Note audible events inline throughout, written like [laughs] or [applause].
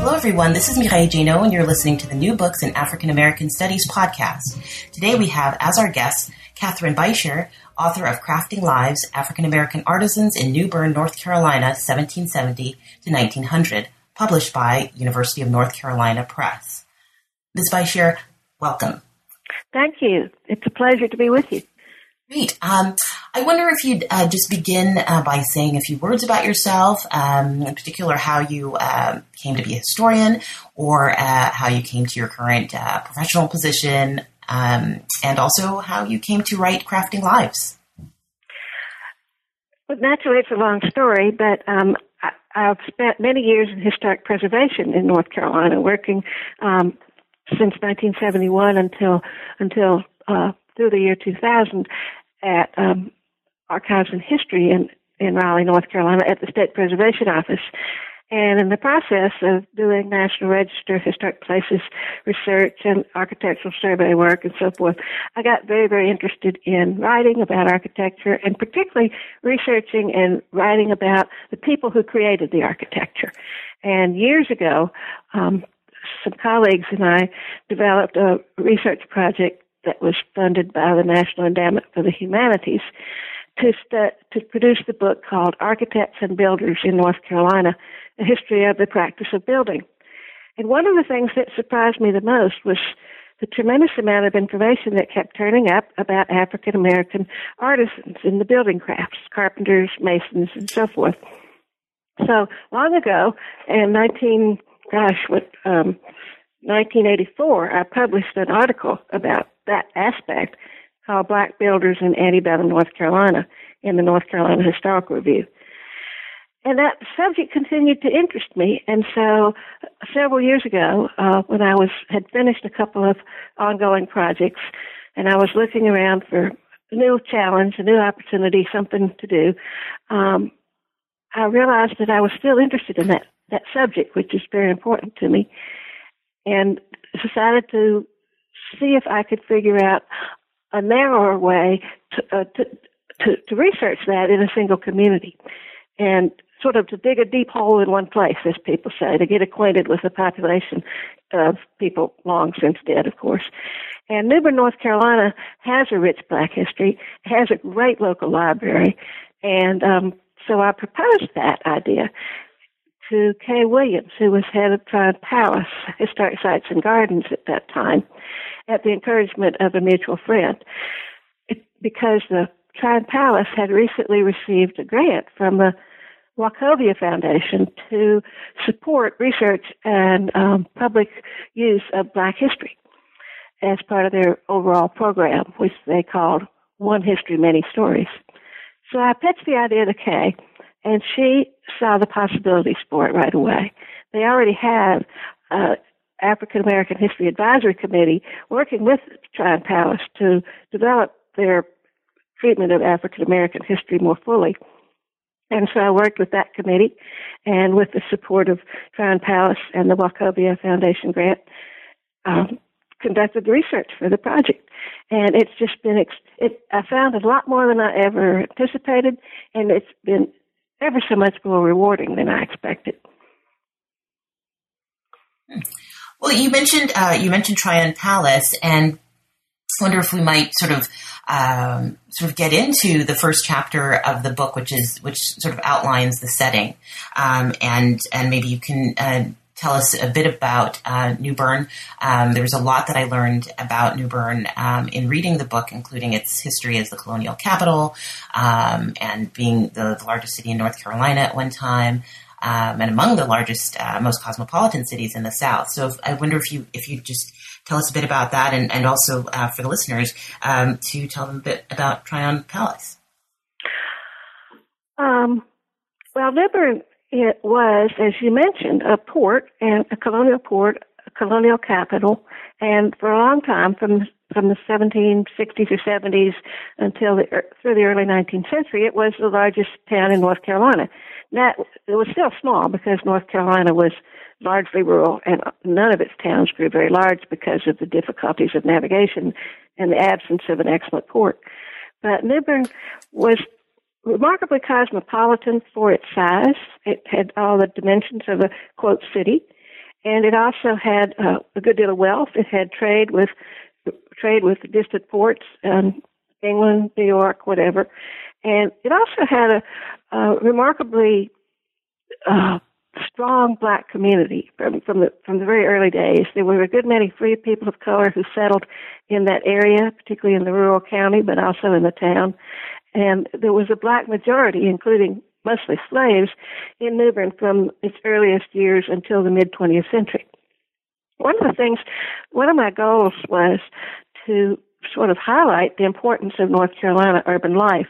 Hello, everyone. This is Mireille Gino, and you're listening to the New Books in African American Studies podcast. Today we have as our guest Catherine Bishir, author of Crafting Lives African American Artisans in New Bern, North Carolina, 1770 to 1900, published by University of North Carolina Press. Ms. Bishir, welcome. Thank you. It's a pleasure to be with you. Great. Um, I wonder if you'd uh, just begin uh, by saying a few words about yourself, um, in particular how you uh, came to be a historian or uh, how you came to your current uh, professional position, um, and also how you came to write Crafting Lives. Well, naturally, it's a long story, but um, I, have spent many years in historic preservation in North Carolina, working um, since 1971 until until uh, through the year 2000 at um, Archives and History in, in Raleigh, North Carolina, at the State Preservation Office. And in the process of doing National Register of Historic Places research and architectural survey work and so forth, I got very, very interested in writing about architecture and particularly researching and writing about the people who created the architecture. And years ago, um, some colleagues and I developed a research project that was funded by the National Endowment for the Humanities to, st- to produce the book called Architects and Builders in North Carolina, a history of the practice of building. And one of the things that surprised me the most was the tremendous amount of information that kept turning up about African American artisans in the building crafts, carpenters, masons, and so forth. So long ago, in 19, gosh, what, um, 1984, I published an article about that aspect called Black Builders in Antebellum, North Carolina in the North Carolina Historical Review. And that subject continued to interest me. And so several years ago, uh, when I was, had finished a couple of ongoing projects and I was looking around for a new challenge, a new opportunity, something to do, um, I realized that I was still interested in that, that subject, which is very important to me, and decided to see if I could figure out a narrower way to, uh, to, to, to research that in a single community and sort of to dig a deep hole in one place, as people say, to get acquainted with the population of people long since dead, of course. And New Bern, North Carolina has a rich black history, has a great local library, and um, so I proposed that idea to Kay Williams, who was head of Tryon Palace [laughs] Historic Sites and Gardens at that time at the encouragement of a mutual friend, because the Tryon Palace had recently received a grant from the Wachovia Foundation to support research and um, public use of Black history as part of their overall program, which they called One History, Many Stories. So I pitched the idea to Kay, and she saw the possibilities for it right away. They already have uh, African American History Advisory Committee working with Tryon Palace to develop their treatment of African American history more fully. And so I worked with that committee and with the support of Tryon Palace and the Wachovia Foundation grant, um, conducted research for the project. And it's just been, ex- it, I found a lot more than I ever anticipated, and it's been ever so much more rewarding than I expected. Well, you mentioned uh, you mentioned Tryon Palace, and I wonder if we might sort of um, sort of get into the first chapter of the book, which is which sort of outlines the setting, um, and and maybe you can. Uh, tell us a bit about uh, New Bern. Um, there was a lot that I learned about New Bern um, in reading the book, including its history as the colonial capital um, and being the, the, largest city in North Carolina at one time um, and among the largest, uh, most cosmopolitan cities in the South. So if, I wonder if you if you just tell us a bit about that, and and also uh, for the listeners um, to tell them a bit about Tryon Palace. Um, well, New Bern it was, as you mentioned, a port and a colonial port, a colonial capital, and for a long time, from from the 1760s or 70s until the, through the early 19th century, it was the largest town in North Carolina. That it was still small because North Carolina was largely rural, and none of its towns grew very large because of the difficulties of navigation and the absence of an excellent port. But New Bern was remarkably cosmopolitan for its size. It had all the dimensions of a quote city, and it also had uh, a good deal of wealth. It had trade with trade with distant ports, um, England, New York, whatever, and it also had a, a remarkably uh, strong black community from from the from the very early days. There were a good many free people of color who settled in that area, particularly in the rural county, but also in the town. And there was a black majority, including mostly slaves, in New Bern from its earliest years until the mid 20th century. One of the things, one of my goals was to sort of highlight the importance of North Carolina urban life.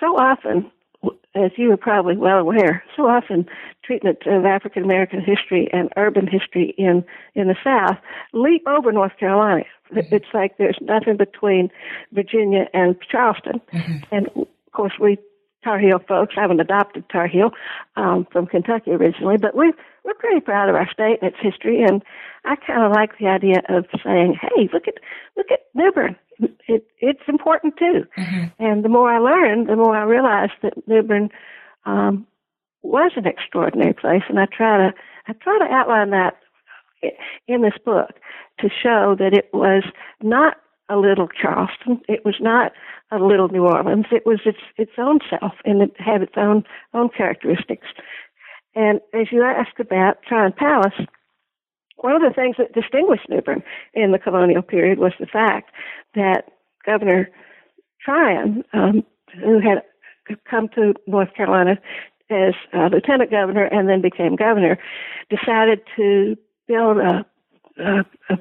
So often, as you are probably well aware, so often treatment of African American history and urban history in in the South leap over North Carolina. Mm-hmm. It's like there's nothing between Virginia and Charleston, mm-hmm. and of course we Tar Heel folks. I'm an adopted Tar Heel um, from Kentucky originally, but we're we're pretty proud of our state and its history, and I kind of like the idea of saying, "Hey, look at look at New Bern it, it's important too. Mm-hmm. And the more I learned, the more I realized that New Bern um, was an extraordinary place, and I try to I try to outline that in this book to show that it was not a little Charleston. It was not a little New Orleans. It was its its own self, and it had its own own characteristics. And as you asked about Tryon Palace, one of the things that distinguished New Bern in the colonial period was the fact that Governor Tryon, um, who had come to North Carolina as uh, lieutenant governor and then became governor, decided to build a, a, a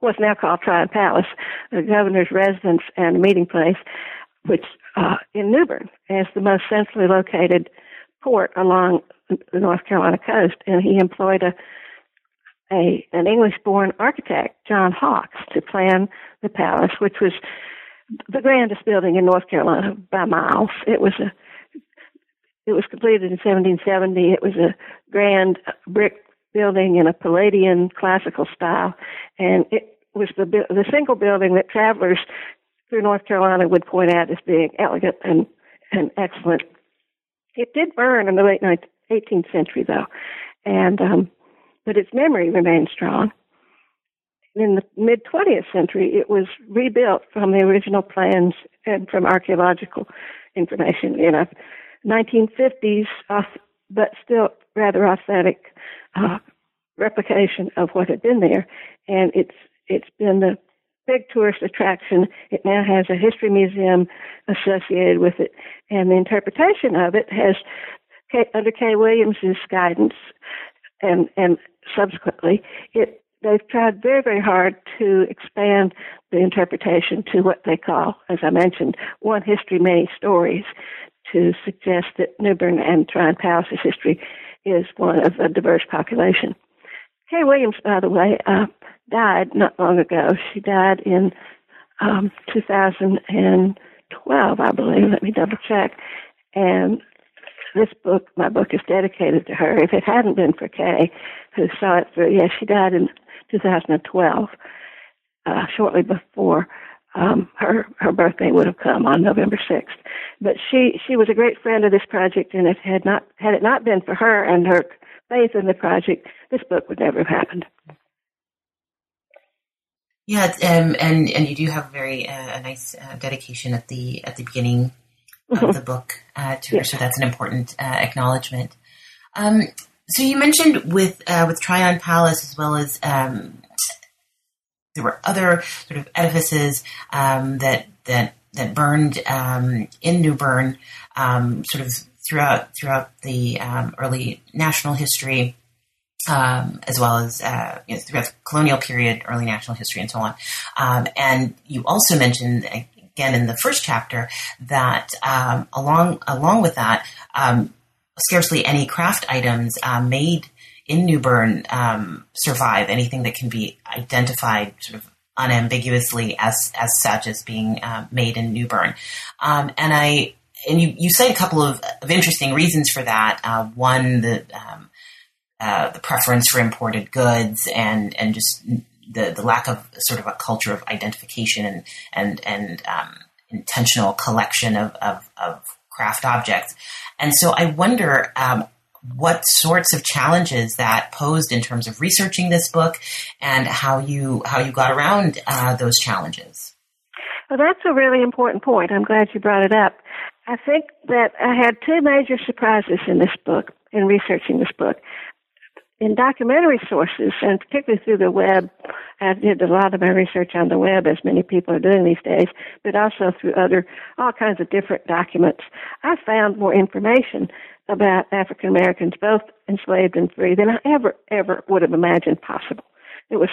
what's now called Tryon Palace, the governor's residence and meeting place, which uh, in New Bern as the most centrally located port along the North Carolina coast, and he employed a a an English-born architect, John Hawks, to plan the palace, which was the grandest building in North Carolina by miles. It was a it was completed in 1770. It was a grand brick building in a Palladian classical style, and it was the the single building that travelers through North Carolina would point out as being elegant and and excellent. It did burn in the late 19th, 18th century, though, and um, but its memory remained strong. In the mid 20th century, it was rebuilt from the original plans and from archaeological information in a 1950s, but still rather authentic uh, replication of what had been there. And it's it's been the big tourist attraction. It now has a history museum associated with it, and the interpretation of it has, under Kay Williams's guidance, and and subsequently, it they've tried very, very hard to expand the interpretation to what they call, as I mentioned, one history, many stories, to suggest that New Bern and Tryon Palace's history is one of a diverse population. Kay Williams, by the way, uh, died not long ago. She died in um, 2012, I believe. Let me double check. And this book, my book, is dedicated to her. If it hadn't been for Kay, who saw it through, yes, she died in 2012, uh, shortly before um, her her birthday would have come on November 6th. But she she was a great friend of this project, and it had not had it not been for her and her faith in the project, this book would never have happened. Yeah, um, and and you do have a very uh, a nice uh, dedication at the at the beginning of mm-hmm. the book uh, to her, so that's an important uh, acknowledgement. Um, so you mentioned with uh, with Tryon Palace as well as um, there were other sort of edifices um, that that that burned um, in New Bern, um, sort of throughout throughout the um, early national history. Um, as well as uh, you know, throughout the colonial period, early national history, and so on. and you also mentioned again in the first chapter that um, along along with that, um, scarcely any craft items uh, made in New Bern um, survive. Anything that can be identified sort of unambiguously as as such as being uh, made in New Bern. Um, and I and you, you cite a couple of, of interesting reasons for that. Uh, one, the um, uh, the preference for imported goods and and just the, the lack of sort of a culture of identification and and and um, intentional collection of, of, of, craft objects. And so I wonder um, what sorts of challenges that posed in terms of researching this book and how you how you got around uh, those challenges. Well, that's a really important point. I'm glad you brought it up. I think that I had two major surprises in this book, in researching this book in documentary sources, and particularly through the web, I did a lot of my research on the web, as many people are doing these days, but also through other, all kinds of different documents. I found more information about African Americans, both enslaved and free, than I ever, ever would have imagined possible. It was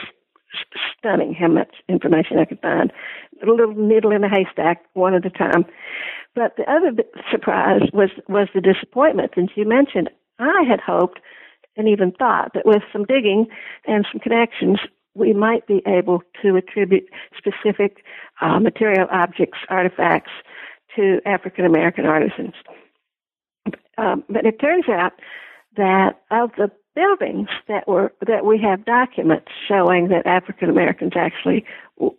stunning how much information I could find. A little needle in a haystack, one at a time. But the other surprise was was the disappointment. And you mentioned I had hoped and even thought that with some digging and some connections, we might be able to attribute specific uh, material objects, artifacts to African American artisans. Um, but it turns out that of the buildings that were that we have documents showing that African Americans actually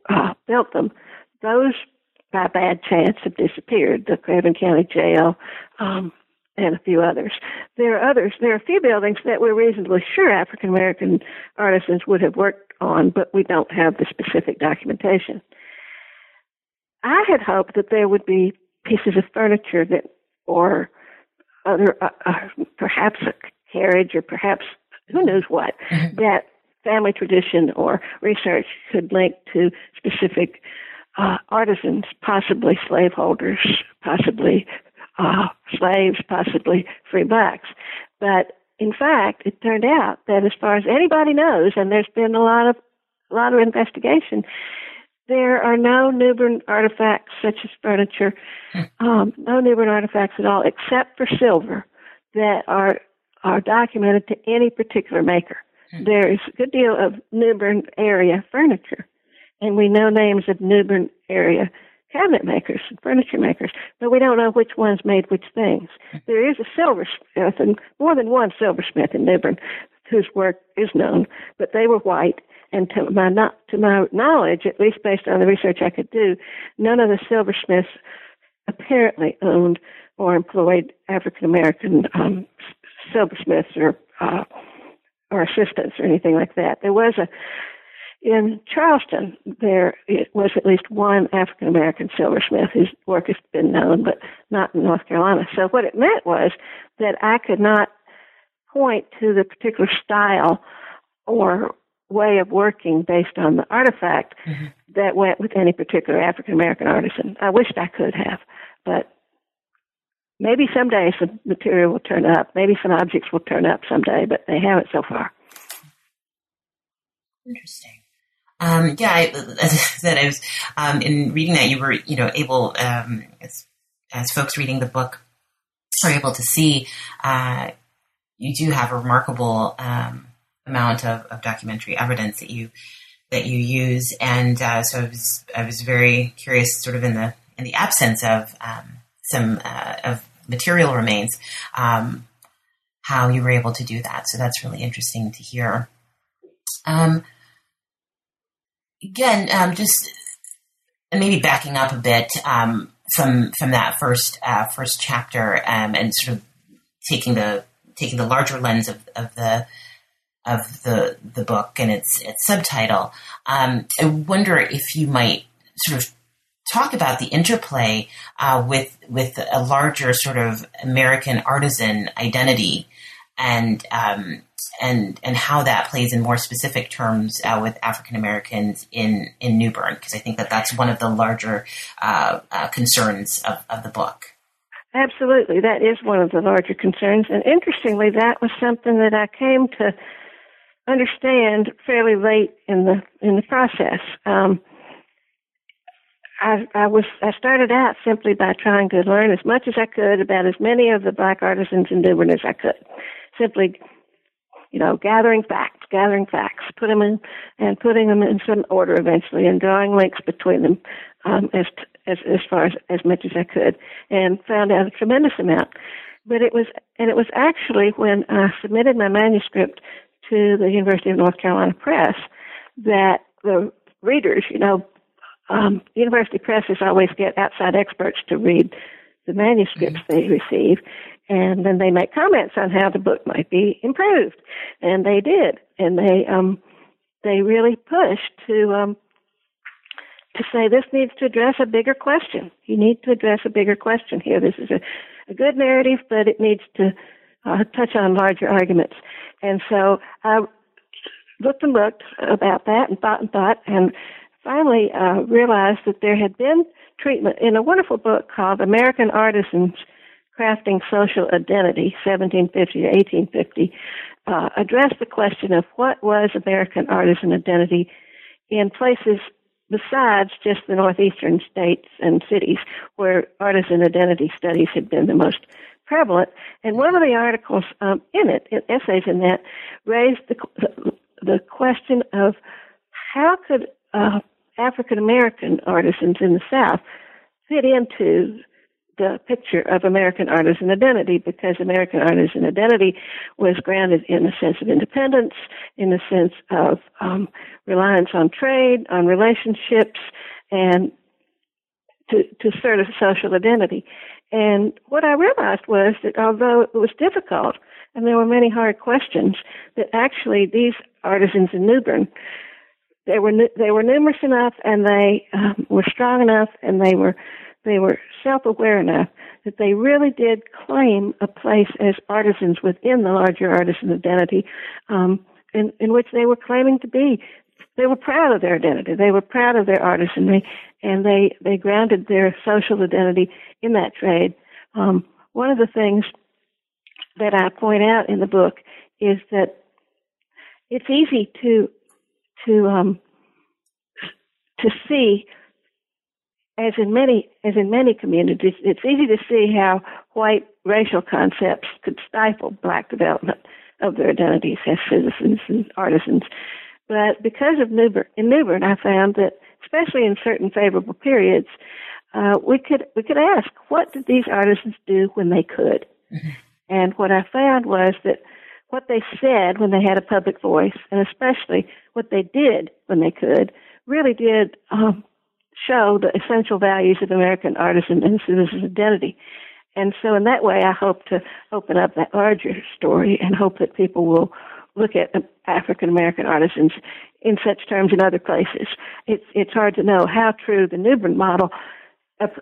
uh, built them, those by bad chance have disappeared. The Craven County Jail, um, and a few others. There are others. There are a few buildings that we're reasonably sure African American artisans would have worked on, but we don't have the specific documentation. I had hoped that there would be pieces of furniture that, or other, uh, uh, perhaps a carriage, or perhaps who knows what, mm-hmm. that family tradition or research could link to specific uh, artisans, possibly slaveholders, possibly uh, slaves, possibly free blacks. But in fact, it turned out that as far as anybody knows, and there's been a lot of a lot of investigation, there are no New Bern artifacts such as furniture, hmm. um, no New Bern artifacts at all, except for silver, that are are documented to any particular maker. Hmm. There is a good deal of New Bern area furniture, and we know names of New Bern area cabinet makers and furniture makers, but we don't know which ones made which things. There is a silversmith, and more than one silversmith in New Bern whose work is known, but they were white. And to my not to my knowledge, at least based on the research I could do, none of the silversmiths apparently owned or employed African American um, silversmiths or uh, or assistants or anything like that. There was a in Charleston, there was at least one African American silversmith whose work has been known, but not in North Carolina. So what it meant was that I could not point to the particular style or way of working based on the artifact mm-hmm. that went with any particular African American artisan. I wished I could have, but maybe someday some material will turn up. Maybe some objects will turn up someday, but they haven't so far. Interesting. Um, yeah, I, as I said, I was um, in reading that you were, you know, able um, as, as folks reading the book are able to see, uh, you do have a remarkable um, amount of, of, documentary evidence that you that you use, and uh, so I was I was very curious, sort of in the in the absence of um, some uh, of material remains, um, how you were able to do that. So that's really interesting to hear. Um, again, um, just maybe backing up a bit um, from from that first uh, first chapter um, and sort of taking the taking the larger lens of, of the of the the book and its its subtitle. Um, I wonder if you might sort of talk about the interplay uh, with with a larger sort of American artisan identity and um, and and how that plays in more specific terms uh, with African Americans in in New Bern, because I think that that's one of the larger uh, uh, concerns of, of the book. Absolutely, that is one of the larger concerns, and interestingly, that was something that I came to understand fairly late in the in the process. Um, I, I was I started out simply by trying to learn as much as I could about as many of the black artisans in New Bern as I could. Simply, you know, gathering facts, gathering facts, put them in and putting them in some order eventually, and drawing links between them um, as as as far as as much as I could, and found out a tremendous amount. But it was and it was actually when I submitted my manuscript to the University of North Carolina Press that the readers, you know, um, university presses always get outside experts to read the manuscripts mm-hmm. they receive, and then they make comments on how the book might be improved, and they did, and they um, they really pushed to um, to say this needs to address a bigger question. You need to address a bigger question here. This is a, a good narrative, but it needs to uh, touch on larger arguments. And so I looked and looked about that and thought and thought, and finally uh, realized that there had been treatment in a wonderful book called American Artisans Crafting Social Identity, 1750 to 1850, uh, addressed the question of what was American artisan identity in places besides just the northeastern states and cities where artisan identity studies had been the most prevalent. And one of the articles um, in it, essays in that, raised the, the question of how could uh, African American artisans in the South fit into the picture of American artisan identity because American artisan identity was grounded in a sense of independence, in a sense of um, reliance on trade, on relationships, and to, to sort of social identity. And what I realized was that although it was difficult and there were many hard questions, that actually these artisans in New Bern they were they were numerous enough and they um, were strong enough and they were they were self-aware enough that they really did claim a place as artisans within the larger artisan identity um, in, in which they were claiming to be. They were proud of their identity. They were proud of their artisanry, and they they grounded their social identity in that trade. Um, one of the things that I point out in the book is that it's easy to to um, to see, as in many as in many communities, it's easy to see how white racial concepts could stifle black development of their identities as citizens and artisans. But because of New Bern, in New Bern, I found that, especially in certain favorable periods, uh, we could we could ask, what did these artisans do when they could? Mm-hmm. And what I found was that what they said when they had a public voice, and especially what they did when they could, really did um, show the essential values of American artisan and citizen identity. And so, in that way, I hope to open up that larger story and hope that people will look at African American artisans in such terms in other places. It's it's hard to know how true the New Bern model,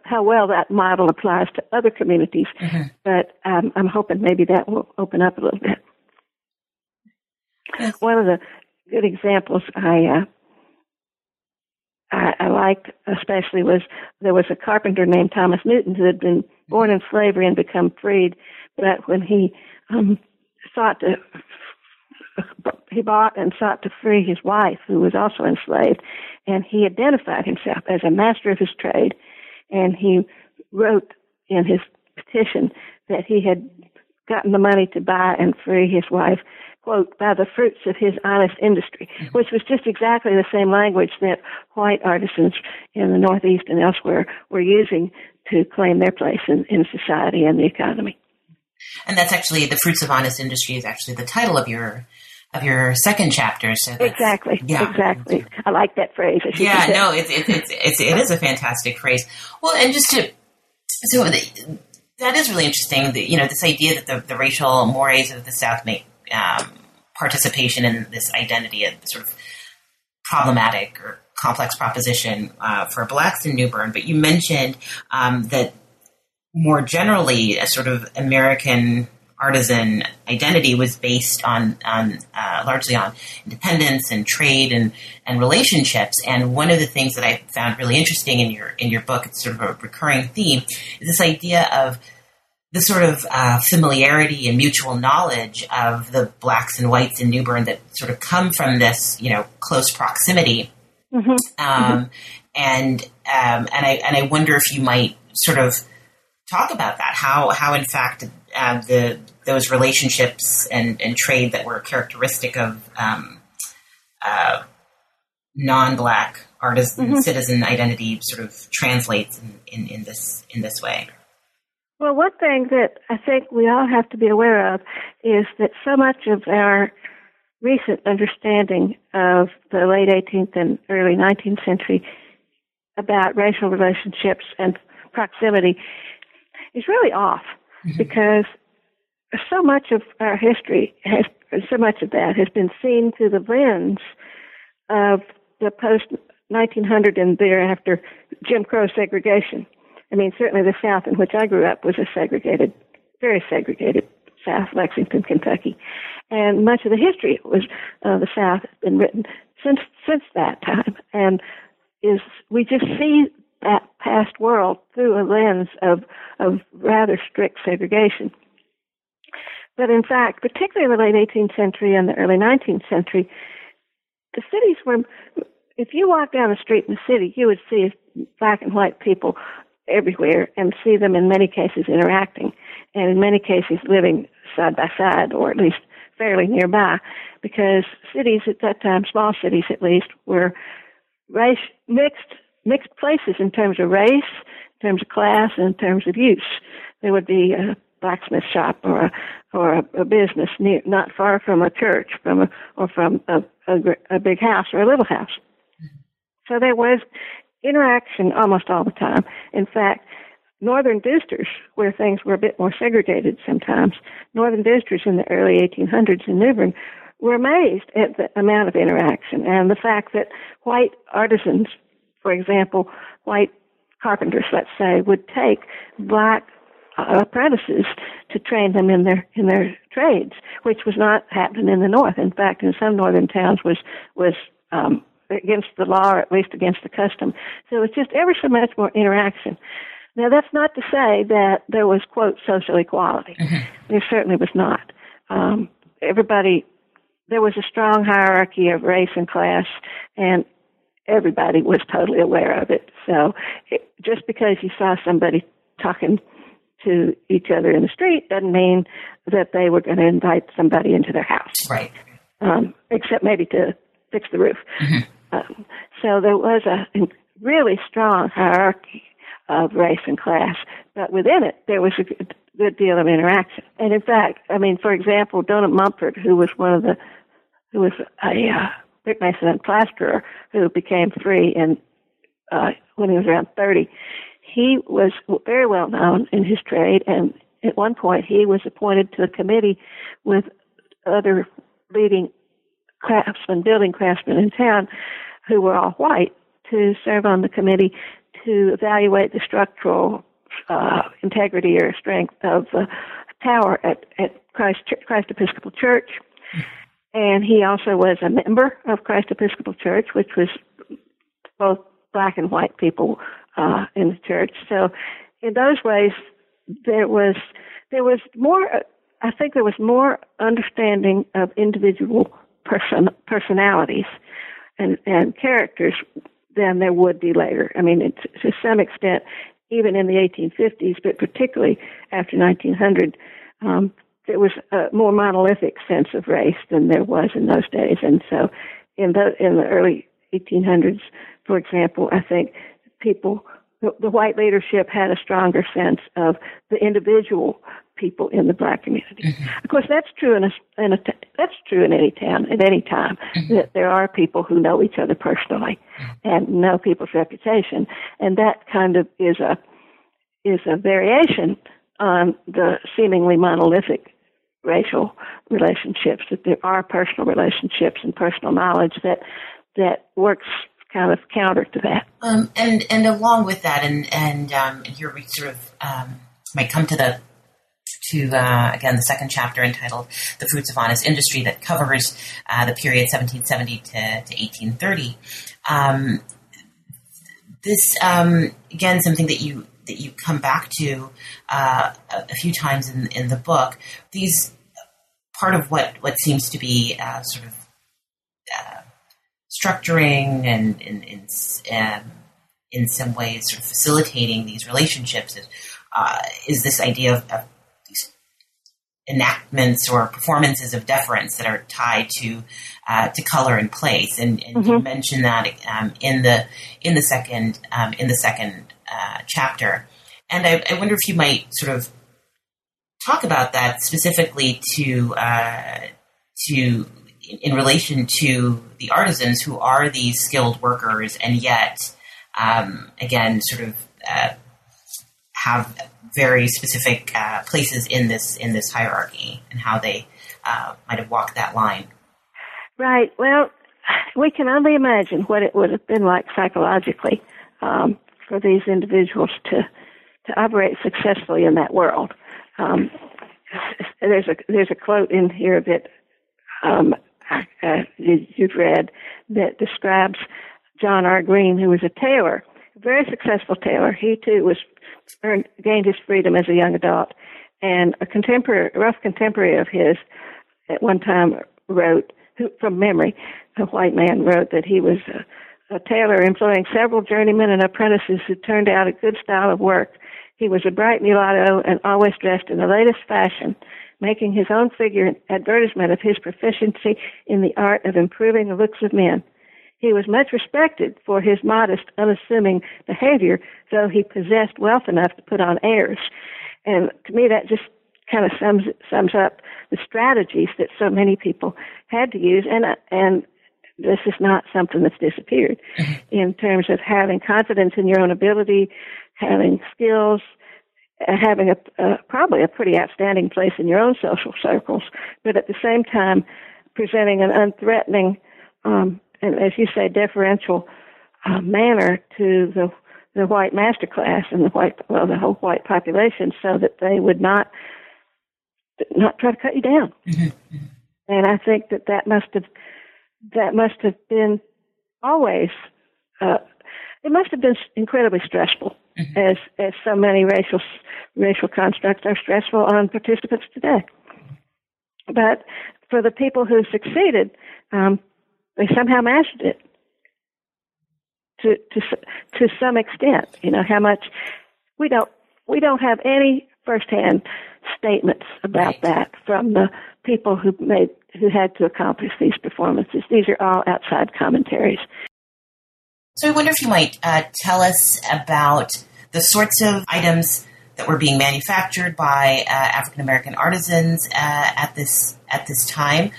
how well that model applies to other communities, mm-hmm. but um, I'm hoping maybe that will open up a little bit. Yes. One of the good examples I, uh, I I liked especially was there was a carpenter named Thomas Newton who had been born in slavery and become freed, but when he um, sought to he bought and sought to free his wife, who was also enslaved, and he identified himself as a master of his trade, and he wrote in his petition that he had gotten the money to buy and free his wife quote, by the fruits of his honest industry, mm-hmm. which was just exactly the same language that white artisans in the Northeast and elsewhere were using to claim their place in, in society and the economy. And that's actually the fruits of honest industry is actually the title of your of your second chapter. So exactly, yeah. exactly. I like that phrase. Yeah, no, it's, it's it's it's it is a fantastic phrase. Well, and just to so the, that is really interesting. The, you know, this idea that the, the racial mores of the South make um, participation in this identity, a sort of problematic or complex proposition uh, for blacks in New Bern. But you mentioned um, that more generally, a sort of American artisan identity was based on, on uh, largely on independence and trade and, and relationships. And one of the things that I found really interesting in your in your book, it's sort of a recurring theme, is this idea of the sort of uh, familiarity and mutual knowledge of the blacks and whites in New Bern that sort of come from this, you know, close proximity. Mm-hmm. Um, mm-hmm. And um, and I and I wonder if you might sort of talk about that. How how in fact uh, the those relationships and, and trade that were characteristic of um, uh, non-black artisan mm-hmm. citizen identity sort of translates in, in, in this in this way. Well, one thing that I think we all have to be aware of is that so much of our recent understanding of the late 18th and early 19th century about racial relationships and proximity is really off mm-hmm. because so much of our history has so much of that has been seen through the lens of the post 1900 and thereafter Jim Crow segregation. I mean, certainly the South in which I grew up was a segregated, very segregated South, Lexington, Kentucky, and much of the history was uh, the South has been written since since that time, and is we just see that past world through a lens of of rather strict segregation. But in fact, particularly in the late 18th century and the early 19th century, the cities were. If you walked down the street in the city, you would see black and white people everywhere and see them in many cases interacting and in many cases living side by side or at least fairly nearby because cities at that time, small cities at least, were race mixed mixed places in terms of race, in terms of class, and in terms of use. There would be a blacksmith shop or a or a, a business near, not far from a church, from a or from a, a, a big house or a little house. So there was interaction almost all the time. In fact, northern districts, where things were a bit more segregated sometimes, northern districts in the early 1800s in New Bern were amazed at the amount of interaction and the fact that white artisans, for example, white carpenters, let's say, would take black uh, apprentices to train them in their in their trades, which was not happening in the north. In fact, in some northern towns was was um, against the law or at least against the custom. So it's just ever so much more interaction. Now that's not to say that there was quote social equality. Mm-hmm. There certainly was not. Um, everybody, there was a strong hierarchy of race and class, and everybody was totally aware of it. So it, just because you saw somebody talking to each other in the street doesn't mean that they were going to invite somebody into their house. Right. Um, except maybe to fix the roof. Mm-hmm. Um, so there was a really strong hierarchy of race and class, but within it there was a good, good deal of interaction. And in fact, I mean, for example, Donum Montford, who was one of the, who was a uh, brick mason and plasterer who became free in uh, when he was around 30, he was very well known in his trade, and at one point he was appointed to a committee with other leading craftsmen, building craftsmen in town, who were all white, to serve on the committee to evaluate the structural uh, integrity or strength of the tower at, at Christ, Christ Episcopal Church. And he also was a member of Christ Episcopal Church, which was both black and white people uh, in the church. So, in those ways, there was there was more. I think there was more understanding of individual person personalities and and characters than there would be later. I mean, it's, to some extent, even in the 1850s, but particularly after 1900, um, there was a more monolithic sense of race than there was in those days. And so, in the in the early 1800s, for example, I think people, the, the white leadership had a stronger sense of the individual people in the black community. Mm-hmm. Of course, that's true in a, in a that's true in any town at any time. Mm-hmm. That there are people who know each other personally mm-hmm. and know people's reputation, and that kind of is a is a variation on the seemingly monolithic racial relationships. That there are personal relationships and personal knowledge that that works kind of counter to that. Um, and and along with that, and and um, here we sort of um, might come to the to uh, again the second chapter entitled "The Fruits of Honest Industry" that covers uh, the period 1770 to, to 1830. Um, this um, again something that you that you come back to uh, a, few times in in the book. These part of what what seems to be uh, sort of uh, structuring and, and um, in some ways sort of facilitating these relationships is, uh, is this idea of, of these enactments or performances of deference that are tied to uh, to color and place, and, and mm-hmm. you mentioned that um, in the in the second um, in the second uh, chapter, and I, I, wonder if you might sort of talk about that specifically to uh, to in relation to the artisans who are these skilled workers and yet um, again sort of uh, have very specific uh, places in this in this hierarchy and how they uh, might have walked that line. Right. Well, we can only imagine what it would have been like psychologically um, for these individuals to to operate successfully in that world. Um, there's a there's a quote in here that um, you've read that describes John R. Green, who was a tailor, a very successful tailor. He too was earned, gained his freedom as a young adult, and a contemporary, rough contemporary of his, at one time wrote, who, from memory, a white man wrote that he was a, a tailor employing several journeymen and apprentices who turned out a good style of work. He was a bright mulatto and always dressed in the latest fashion making his own figure an advertisement of his proficiency in the art of improving the looks of men. He was much respected for his modest, unassuming behavior, though he possessed wealth enough to put on airs. And to me, that just kind of sums sums up the strategies that so many people had to use. And and this is not something that's disappeared [laughs] in terms of having confidence in your own ability, having skills, having a, uh, probably a pretty outstanding place in your own social circles, but at the same time presenting an unthreatening um, and, as you say, deferential uh, manner to the the white master class and the white well the whole white population, so that they would not not try to cut you down. Mm-hmm. And I think that that must have that must have been always uh, it must have been incredibly stressful mm-hmm. as as so many racial racial constructs are stressful on participants today. But for the people who succeeded, um, they somehow mastered it to to to some extent. You know how much we don't we don't have any firsthand statements about that from the people who made who had to accomplish these performances. These are all outside commentaries. So I wonder if you might uh, tell us about the sorts of items that were being manufactured by uh, African American artisans uh, at this at this time,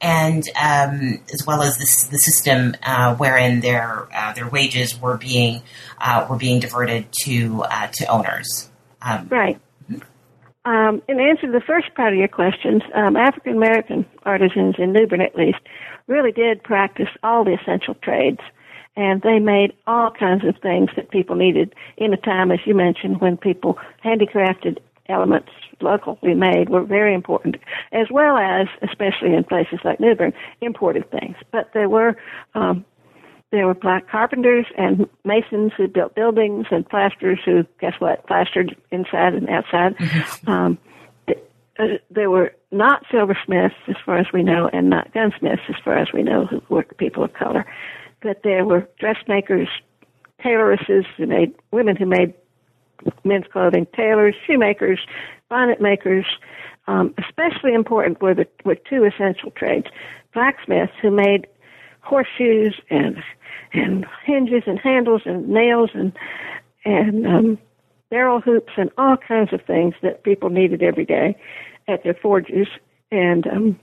and um, as well as this, the system uh, wherein their uh, their wages were being uh, were being diverted to to owners. Um, right. Um, in answer to the first part of your questions, um, African American artisans in New Bern, at least, really did practice all the essential trades and they made all kinds of things that people needed in a time, as you mentioned, when people handicrafted elements locally made were very important, as well as, especially in places like New Bern, imported things. But there were um, there were black carpenters and masons who built buildings and plasterers who, guess what, plastered inside and outside. Mm-hmm. Um, uh, there were not silversmiths, as far as we know, and not gunsmiths, as far as we know, who were people of color that there were dressmakers, tailoresses who made women who made men's clothing, tailors, shoemakers, bonnet makers. Um, especially important were the were two essential trades: blacksmiths who made horseshoes and and hinges and handles and nails and and um, barrel hoops and all kinds of things that people needed every day at their forges. And um,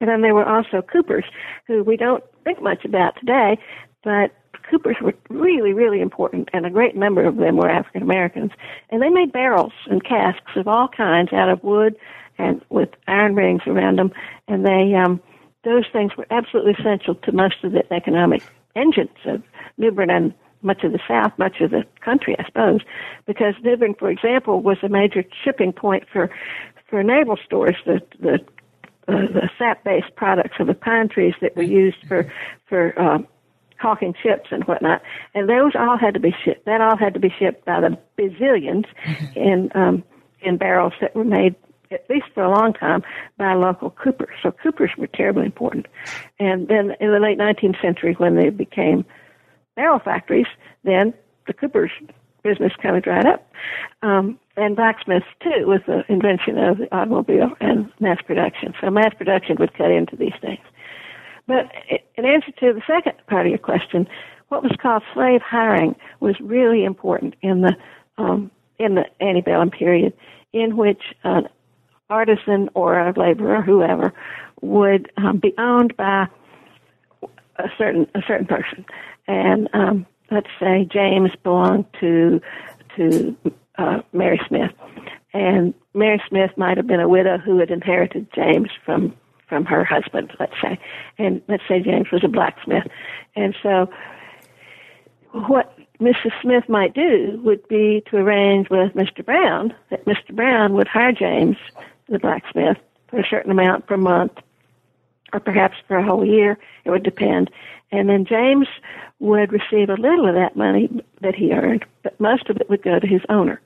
and then there were also coopers, who we don't think much about today, but coopers were really, really important, and a great number of them were African Americans. And they made barrels and casks of all kinds out of wood and with iron rings around them. And they, um, those things were absolutely essential to most of the economic engines of New Bern and much of the South, much of the country, I suppose, because New Bern, for example, was a major shipping point for for naval stores. The the sap-based products of the pine trees that were used for for uh, caulking ships and whatnot, and those all had to be shipped. That all had to be shipped by the bazillions mm-hmm. in um, in barrels that were made at least for a long time by local coopers. So coopers were terribly important. And then in the late 19th century, when they became barrel factories, then the Cooper's business kind of dried up. Um, and blacksmiths too, with the invention of the automobile and mass production. So mass production would cut into these things. But in answer to the second part of your question, what was called slave hiring was really important in the um, in the antebellum period, in which an artisan or a laborer, whoever, would um, be owned by a certain a certain person, and um, let's say James belonged to to uh, Mary Smith, and Mary Smith might have been a widow who had inherited James from from her husband, let's say, and let's say James was a blacksmith, and so what Mrs. Smith might do would be to arrange with Mr. Brown that Mr. Brown would hire James, the blacksmith, for a certain amount per month, or perhaps for a whole year. It would depend. And then James would receive a little of that money that he earned, but most of it would go to his owner.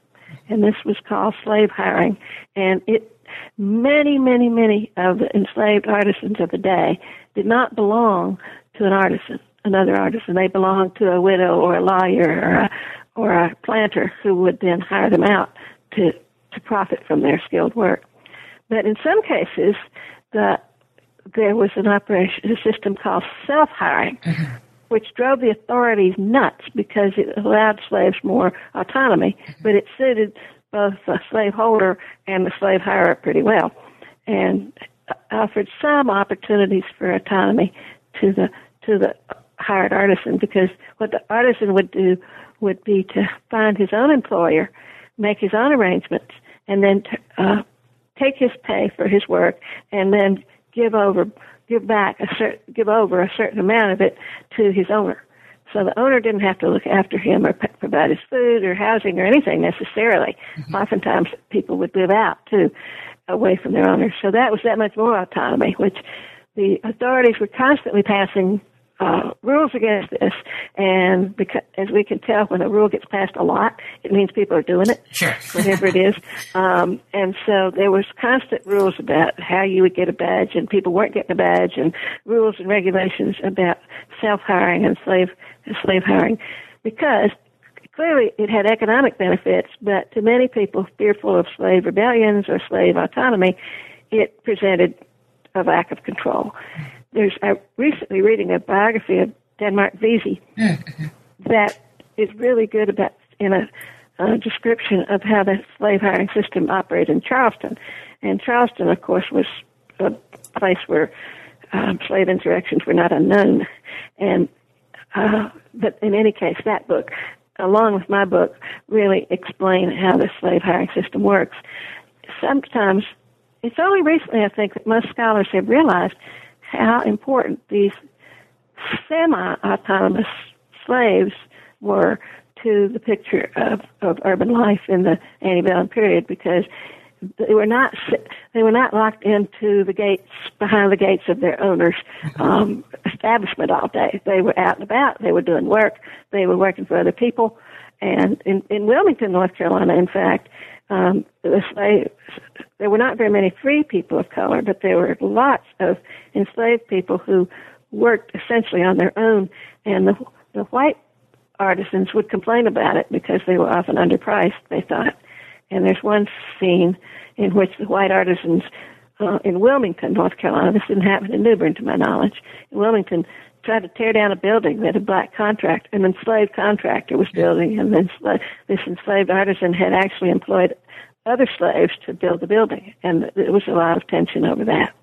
And this was called slave hiring. And it, many, many, many of the enslaved artisans of the day did not belong to an artisan, another artisan. They belonged to a widow or a lawyer or a, or a planter who would then hire them out to, to profit from their skilled work. But in some cases, the, there was an operation, a system called self-hiring, mm-hmm which drove the authorities nuts because it allowed slaves more autonomy, but it suited both the slaveholder and the slave hirer pretty well, and offered some opportunities for autonomy to the to the hired artisan because what the artisan would do would be to find his own employer, make his own arrangements, and then uh, take his pay for his work, and then give over give back a certain, give over a certain amount of it to his owner. So the owner didn't have to look after him or provide his food or housing or anything necessarily. Mm-hmm. Oftentimes people would live out too, away from their owners. So that was that much more autonomy, which the authorities were constantly passing uh, rules against this, and because, as we can tell, when a rule gets passed a lot, it means people are doing it, sure. [laughs] whatever it is. Um, and so there was constant rules about how you would get a badge, and people weren't getting a badge, and rules and regulations about self hiring and slave slave hiring, because clearly it had economic benefits, but to many people fearful of slave rebellions or slave autonomy, it presented a lack of control there's I'm recently reading a biography of Denmark Vesey mm-hmm. that is really good about in a, a description of how the slave hiring system operated in Charleston. And Charleston, of course, was a place where um, slave insurrections were not unknown. And uh, but in any case, that book, along with my book, really explain how the slave hiring system works. Sometimes it's only recently, I think, that most scholars have realized how important these semi-autonomous slaves were to the picture of, of urban life in the antebellum period because they were not they were not locked into the gates behind the gates of their owners um, establishment all day. They were out and about. They were doing work. They were working for other people. And in, in Wilmington, North Carolina, in fact, um, the slaves, there were not very many free people of color, but there were lots of enslaved people who worked essentially on their own, and the, the white artisans would complain about it because they were often underpriced, they thought. And there's one scene in which the white artisans uh, in Wilmington, North Carolina, this didn't happen in New Bern to my knowledge, in Wilmington, tried to tear down a building that a black contract, an enslaved contractor was building, and then this enslaved artisan had actually employed other slaves to build the building, and there was a lot of tension over that.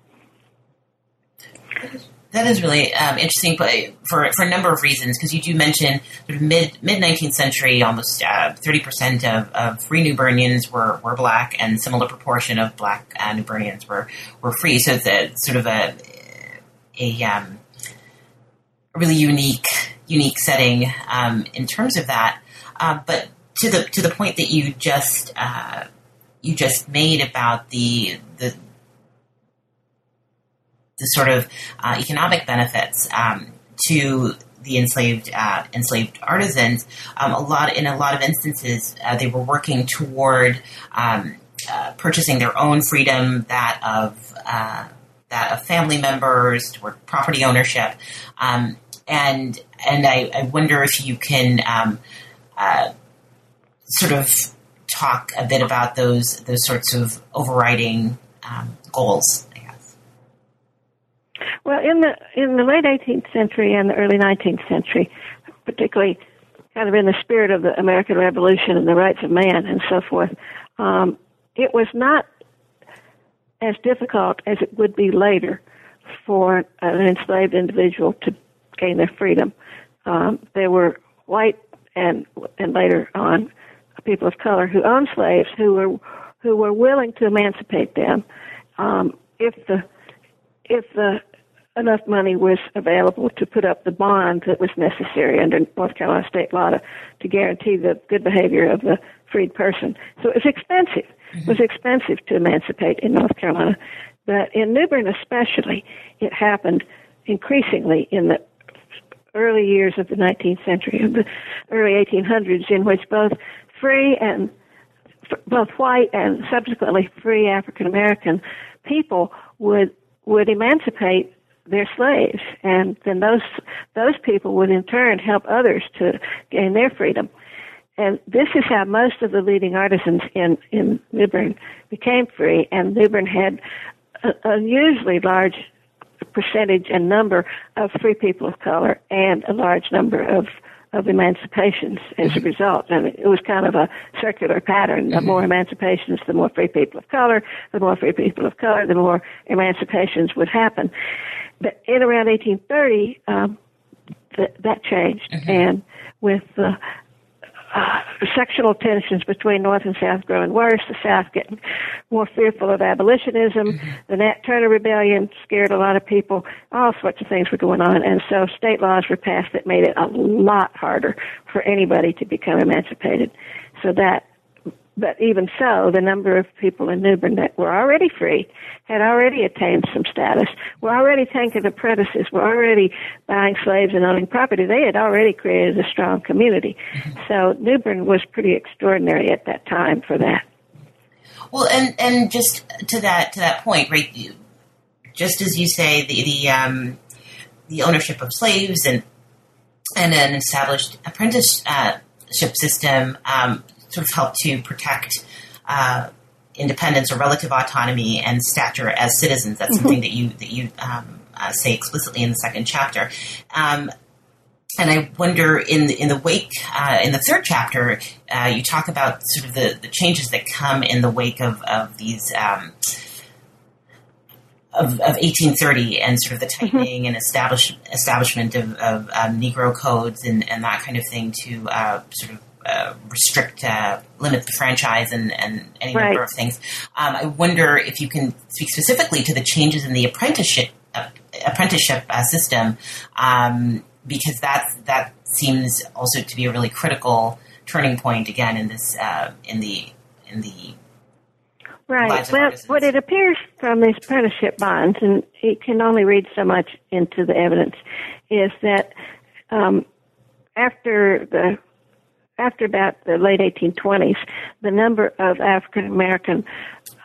That is really um, interesting for for a number of reasons because you do mention sort of mid mid nineteenth century, almost uh, thirty uh, percent of, of free New Bernians were, were black, and similar proportion of black uh, New Bernians were were free. So it's a sort of a a um, really unique unique setting um, in terms of that. Uh, but to the to the point that you just uh, you just made about the the the sort of uh, economic benefits um, to the enslaved uh, enslaved artisans. Um, a lot in a lot of instances, uh, they were working toward um, uh, purchasing their own freedom, that of that of family members, toward property ownership. Um, and and I, I, wonder if you can um, uh, sort of talk a bit about those those sorts of overriding um, goals. I guess. Well, in the in the late 18th century and the early 19th century, particularly kind of in the spirit of the American Revolution and the rights of man and so forth, um, it was not as difficult as it would be later for an enslaved individual to gain their freedom. Um, there were white and and later on people of color who owned slaves who were who were willing to emancipate them um, if the if the enough money was available to put up the bond that was necessary under North Carolina state law to, to guarantee the good behavior of the freed person. So it was expensive. It was expensive to emancipate in North Carolina. But in New Bern especially, it happened increasingly in the early years of the 19th century, of the early 1800s, in which both free and both white and subsequently free African American people would would emancipate their slaves, and then those those people would in turn help others to gain their freedom. And this is how most of the leading artisans in in New Bern became free, and New Bern had unusually large percentage and number of free people of color and a large number of of emancipations as a result. And it was kind of a circular pattern. The more emancipations, the more free people of color. The more free people of color, the more emancipations would happen. But in around 1830, um, th- that changed. Mm-hmm. And with the uh, sectional tensions between North and South growing worse, the South getting more fearful of abolitionism, mm-hmm. the Nat Turner Rebellion scared a lot of people, all sorts of things were going on, and so state laws were passed that made it a lot harder for anybody to become emancipated. So that but even so, the number of people in New Bern that were already free, had already attained some status, were already taking apprentices, were already buying slaves and owning property. They had already created a strong community. Mm-hmm. So New Bern was pretty extraordinary at that time for that. Well, and and just to that to that point, right? Just as you say, the the um, the ownership of slaves and and an established apprenticeship system um, sort of help to protect uh, independence or relative autonomy and stature as citizens. That's mm-hmm. something that you that you um, uh, say explicitly in the second chapter. Um, and I wonder in the, in the wake uh, in the third chapter, uh, you talk about sort of the, the changes that come in the wake of of these. Um, of, of, 1830 and sort of the mm-hmm. tightening mm-hmm. and establish, establishment of, of um, Negro codes and, and that kind of thing to uh, sort of uh, restrict, uh, limit the franchise and, and any right. number of things. Um, I wonder if you can speak specifically to the changes in the apprenticeship uh, apprenticeship uh, system, um, because that that seems also to be a really critical turning point again in this uh, in the in the Right. Well, what it appears from these apprenticeship bonds, and you can only read so much into the evidence, is that um, after the after about the late 1820s, the number of African American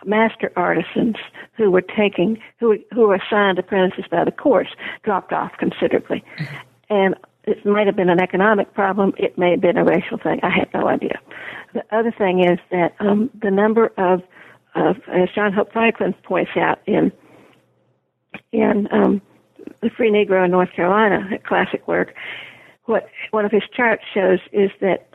master artisans who were taking, who, who were assigned apprentices by the courts dropped off considerably. Mm-hmm. And it might have been an economic problem. It may have been a racial thing. I have no idea. The other thing is that um, the number of, of, as John Hope Franklin points out in in um, the Free Negro in North Carolina, a classic work, what one of his charts shows is that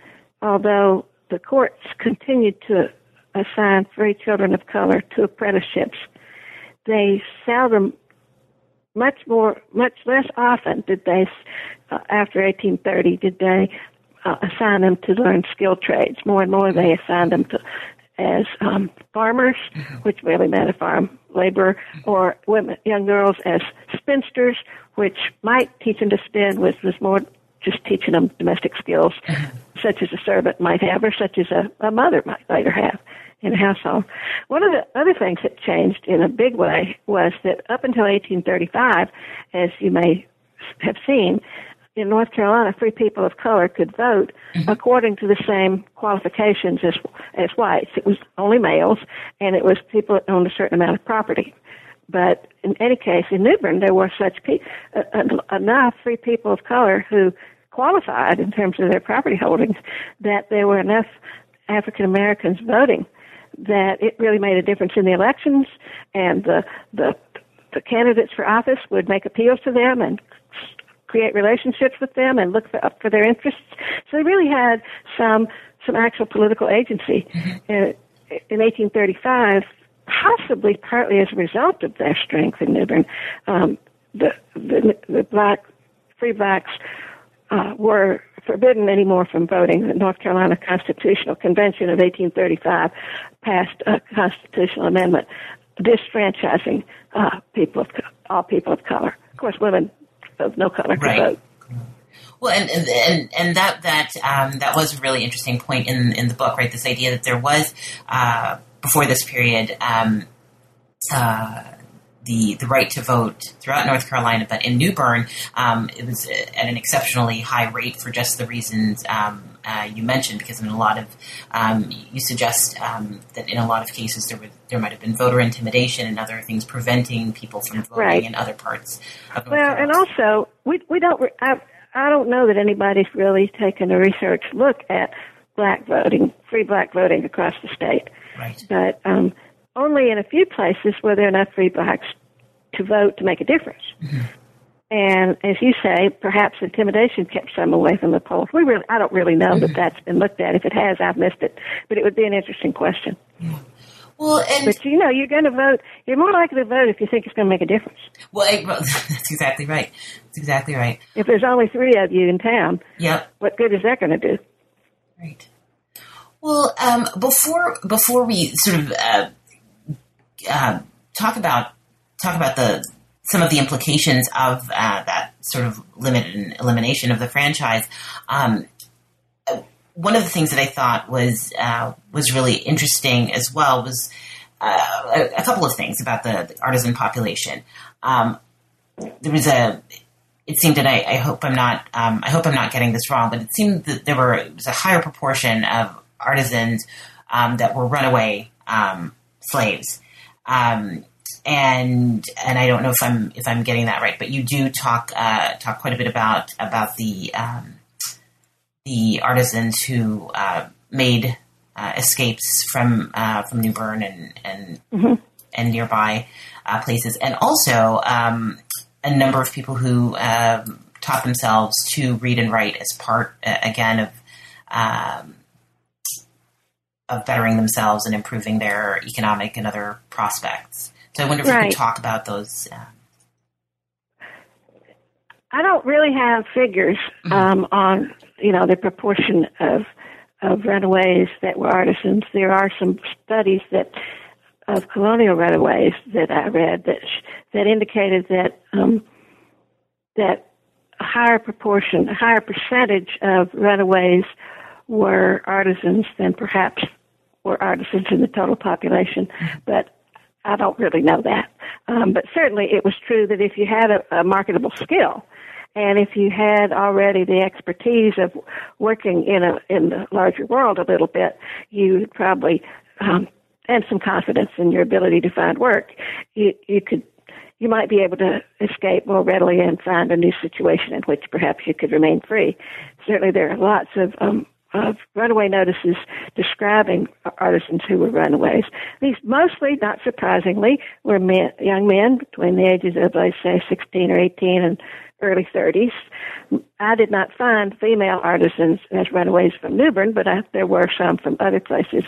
although the courts continued to assign free children of color to apprenticeships, they seldom, much more, much less often did they, uh, after 1830, did they uh, assign them to learn skilled trades. More and more they assigned them to as um, farmers, which really meant a farm laborer, or women, young girls as spinsters, which might teach them to spin, which was more just teaching them domestic skills, mm-hmm. such as a servant might have, or such as a, a mother might later have in a household. One of the other things that changed in a big way was that up until 1835, as you may have seen, in North Carolina, free people of color could vote mm-hmm. according to the same qualifications as as whites. It was only males, and it was people that owned a certain amount of property. But in any case, in New Bern, there were such pe- uh, enough free people of color who qualified in terms of their property holdings that there were enough African Americans voting that it really made a difference in the elections, and the the the candidates for office would make appeals to them and create relationships with them and look for, for their interests. So they really had some some actual political agency. Mm-hmm. In 1835, possibly partly as a result of their strength in New Bern, um, the, the the black free blacks uh, were forbidden anymore from voting. The North Carolina Constitutional Convention of 1835 passed a constitutional amendment disfranchising uh, people of all people of color. Of course, women of no color right. vote. Well, and and and that that um, that was a really interesting point in in the book, right? This idea that there was uh, before this period um, uh, the the right to vote throughout North Carolina, but in New Bern, um, it was at an exceptionally high rate for just the reasons um, uh, you mentioned. Because in a lot of um, you suggest um, that in a lot of cases there would there might have been voter intimidation and other things preventing people from voting right. in other parts. of North Well, Carolina. and also we we don't. I, I don't know that anybody's really taken a research look at black voting, free black voting across the state. right, But um, only in a few places were there enough free blacks to vote to make a difference. And as you say, perhaps intimidation kept some away from the polls. We really, I don't really know that that's been looked at. If it has, I've missed it. But it would be an interesting question. well, and But you know, you're going to vote. You're more likely to vote if you think it's going to make a difference. well, [laughs] that's exactly right. That's exactly right. If there's only three of you in town, Yep. what good is that going to do? Right. Well, um, before before we sort of uh, uh, talk about talk about the some of the implications of uh, that sort of limited elimination of the franchise, um, one of the things that I thought was uh, was really interesting as well was uh, a, a couple of things about the, the artisan population. Um, there was a it seemed, and I, I hope I'm not, um, I hope I'm not getting this wrong, but it seemed that there were was a higher proportion of artisans um, that were runaway um, slaves, um, and and I don't know if I'm if I'm getting that right, but you do talk uh, talk quite a bit about about the um, the artisans who uh, made uh, escapes from uh, from New Bern and and and nearby uh, places, and also um, a number of people who um, taught themselves to read and write as part uh, again of um, of bettering themselves and improving their economic and other prospects. So I wonder if you Right. could talk about those. Uh, I don't really have figures um, on you know the proportion of of runaways that were artisans. There are some studies that of colonial runaways that I read that sh- that indicated that um, that a higher proportion, a higher percentage of runaways were artisans than perhaps were artisans in the total population. But I don't really know that. Um, but certainly it was true that if you had a, a marketable skill, and if you had already the expertise of working in a in the larger world a little bit, you probably um, and some confidence in your ability to find work, you you could you might be able to escape more readily and find a new situation in which perhaps you could remain free. Certainly, there are lots of um, of runaway notices describing artisans who were runaways. These mostly, not surprisingly, were men, young men between the ages of, let's say, 16 or 18 and early 30s. I did not find female artisans as runaways from New Bern, but I, there were some from other places.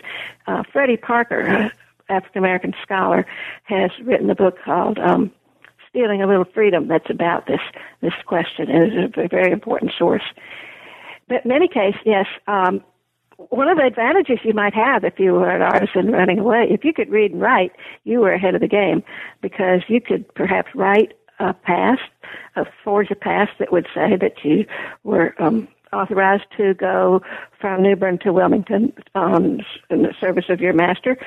Uh, Freddie Parker, African American scholar, has written a book called um, "Stealing a Little Freedom" that's about this this question, and is a very important source. But in any case, yes, um, one of the advantages you might have if you were an artisan running away, if you could read and write, you were ahead of the game because you could perhaps write a pass, a forge a pass that would say that you were um, authorized to go from New Bern to Wilmington um, in the service of your master,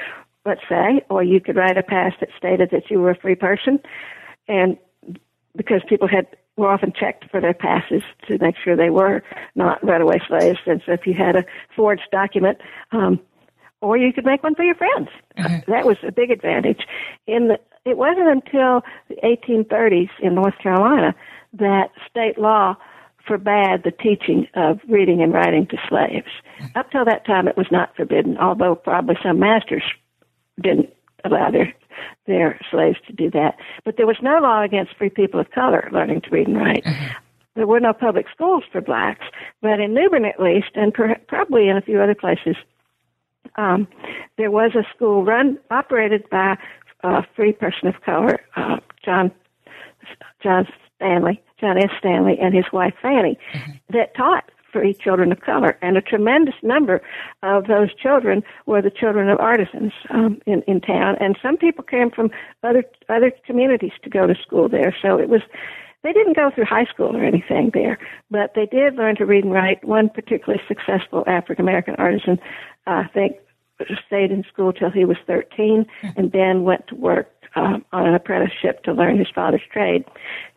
let's say, or you could write a pass that stated that you were a free person, and because people had were often checked for their passes to make sure they were not runaway slaves. And so if you had a forged document, um, or you could make one for your friends. That was a big advantage. In the, it wasn't until the 1830s in North Carolina that state law forbade the teaching of reading and writing to slaves. Up till that time, it was not forbidden, although probably some masters didn't allow their their slaves to do that. But there was no law against free people of color learning to read and write. Mm-hmm. There were no public schools for blacks, but in New Bern at least, and per- probably in a few other places, um, there was a school run operated by a free person of color, uh, John John Stanley, John S. Stanley, and his wife Fanny, mm-hmm. that taught free children of color, and a tremendous number of those children were the children of artisans um, in in town, and some people came from other other communities to go to school there. So it was they didn't go through high school or anything there, but they did learn to read and write. One particularly successful African American artisan, uh, I think, stayed in school till he was 13 and then went to work um, on an apprenticeship to learn his father's trade.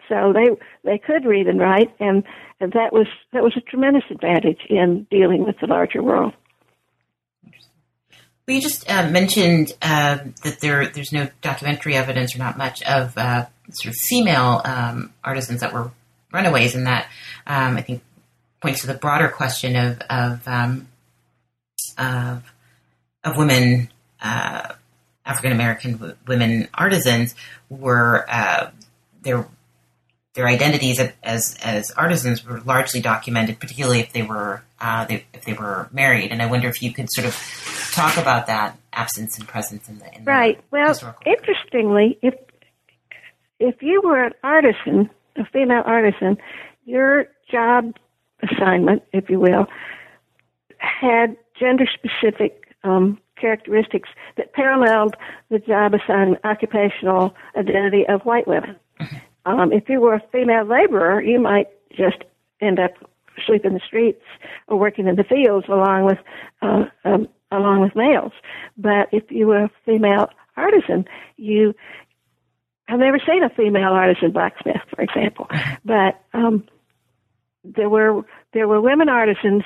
So they they could read and write, and, and that was that was a tremendous advantage in dealing with the larger world. Well, you just uh, mentioned uh, that there there's no documentary evidence or not much of uh, sort of female um, artisans that were runaways, and that um, I think points to the broader question of of um, of, of women. African American w- women artisans were uh, their their identities as as artisans were largely documented, particularly if they were uh, they, if they were married. And I wonder if you could sort of talk about that absence and presence in the in right. The well, interestingly, if if you were an artisan, a female artisan, your job assignment, if you will, had gender specific um, characteristics that paralleled the job assignment, occupational identity of white women. Um, if you were a female laborer, you might just end up sleeping in the streets or working in the fields along with uh, um, along with males. But if you were a female artisan, you I've never seen a female artisan blacksmith, for example, but um, there were there were women artisans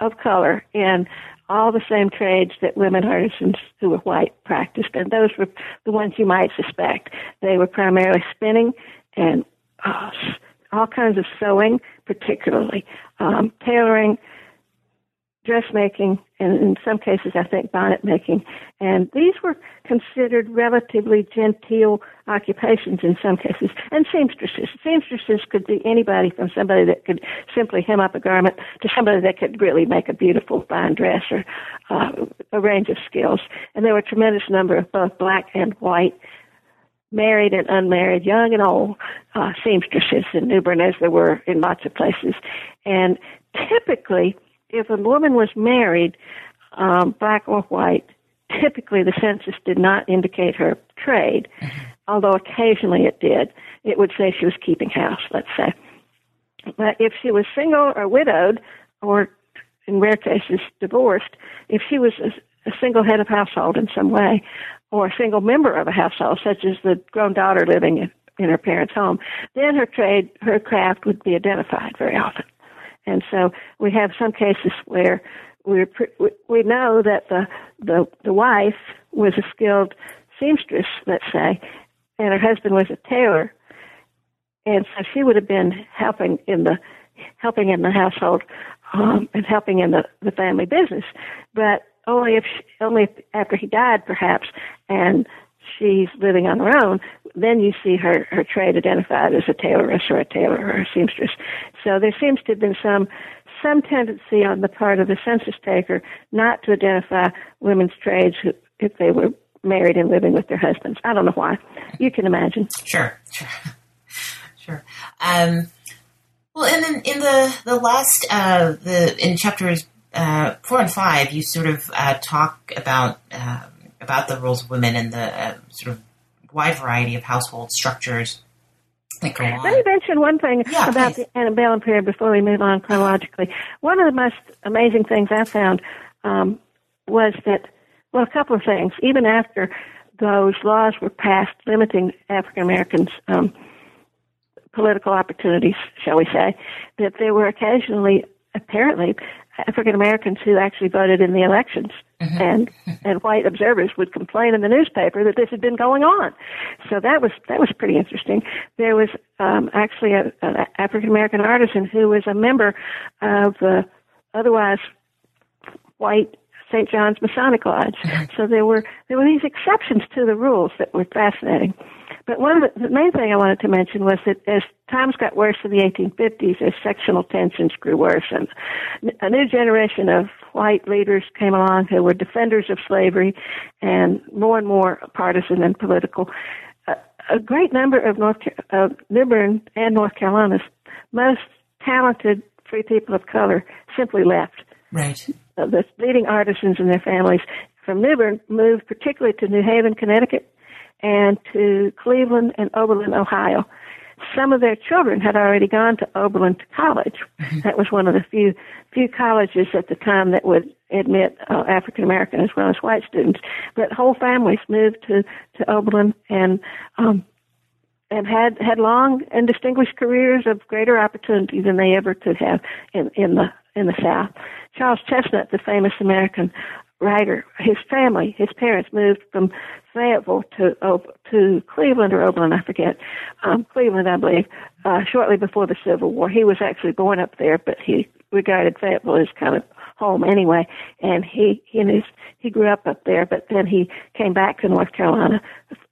of color in all the same trades that women artisans who were white practiced, and those were the ones you might suspect. They were primarily spinning and uh, all kinds of sewing, particularly um, tailoring, dressmaking, and in some cases, I think bonnet making. And these were considered relatively genteel occupations in some cases. And seamstresses. Seamstresses could be anybody from somebody that could simply hem up a garment to somebody that could really make a beautiful fine dress or uh, a range of skills. And there were a tremendous number of both black and white married and unmarried, young and old, uh, seamstresses in New Bern as there were in lots of places. And typically, if a woman was married, um, black or white, typically the census did not indicate her trade, mm-hmm. although occasionally it did. It would say she was keeping house, let's say. But if she was single or widowed, or in rare cases divorced, if she was a, a single head of household in some way, or a single member of a household, such as the grown daughter living in, in her parents' home, then her trade, her craft would be identified very often. And so we have some cases where we we know that the the the wife was a skilled seamstress, let's say, and her husband was a tailor, and so she would have been helping in the helping in the household um, and helping in the the family business, but only if she, only after he died, perhaps, and she's living on her own, then you see her, her trade identified as a tailoress or a tailor or a seamstress. So there seems to have been some some tendency on the part of the census taker not to identify women's trades if they were married and living with their husbands. I don't know why. You can imagine. Sure, sure, [laughs] sure. Um, well, and then in the the last uh, the in chapters uh, four and five, you sort of uh, talk about um, about the roles of women and the uh, sort of wide variety of household structures Let me mention one thing yeah, about please. the antebellum period before we move on chronologically. One of the most amazing things I found um, was that, well, a couple of things. Even after those laws were passed limiting African Americans' um, political opportunities, shall we say, that there were occasionally apparently African Americans who actually voted in the elections, mm-hmm. and and white observers would complain in the newspaper that this had been going on. So that was that was pretty interesting. There was um, actually an African American artisan who was a member of the otherwise white St. John's Masonic Lodge. Mm-hmm. So there were there were these exceptions to the rules that were fascinating. But one of the, the main thing I wanted to mention was that as times got worse in the 1850s, as sectional tensions grew worse, and a new generation of white leaders came along who were defenders of slavery and more and more partisan and political. A, a great number of North of New Bern and North Carolina's most talented free people of color simply left. Right. Uh, the leading artisans and their families from New Bern moved particularly to New Haven, Connecticut, and to Cleveland and Oberlin, Ohio. Some of their children had already gone to Oberlin college. Mm-hmm. That was one of the few few colleges at the time that would admit uh, African American as well as white students. But whole families moved to to Oberlin and um, and had had long and distinguished careers of greater opportunity than they ever could have in in the in the South. Charles Chesnutt, the famous American writer, his family, his parents moved from Fayetteville to oh, to Cleveland or Oberlin, I forget, um, Cleveland, I believe, uh, shortly before the Civil War. He was actually born up there, but he regarded Fayetteville as kind of home anyway, and he he and his he grew up up there, but then he came back to North Carolina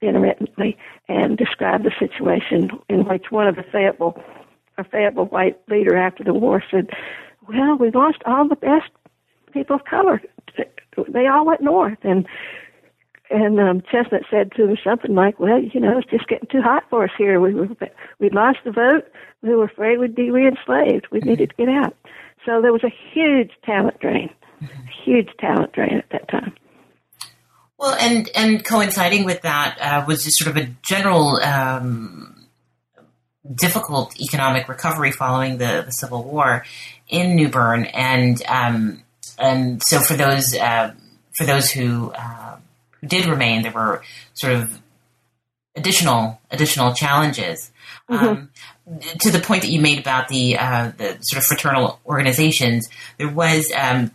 intermittently and described the situation in which one of the Fayetteville a Fayetteville white leader after the war said, "Well, we lost all the best people of color. They all went north, and and um, Chesnutt said to him something like, "Well, you know, it's just getting too hot for us here. We were we lost the vote. We were afraid we'd be reenslaved. We needed to get out." So there was a huge talent drain, a huge talent drain at that time. Well, and and coinciding with that uh, was just sort of a general um, difficult economic recovery following the, the Civil War in New Bern, and um, and so for those uh, for those who uh, who did remain, there were sort of additional additional challenges. Mm-hmm. Um, to the point that you made about the uh, the sort of fraternal organizations, there was um,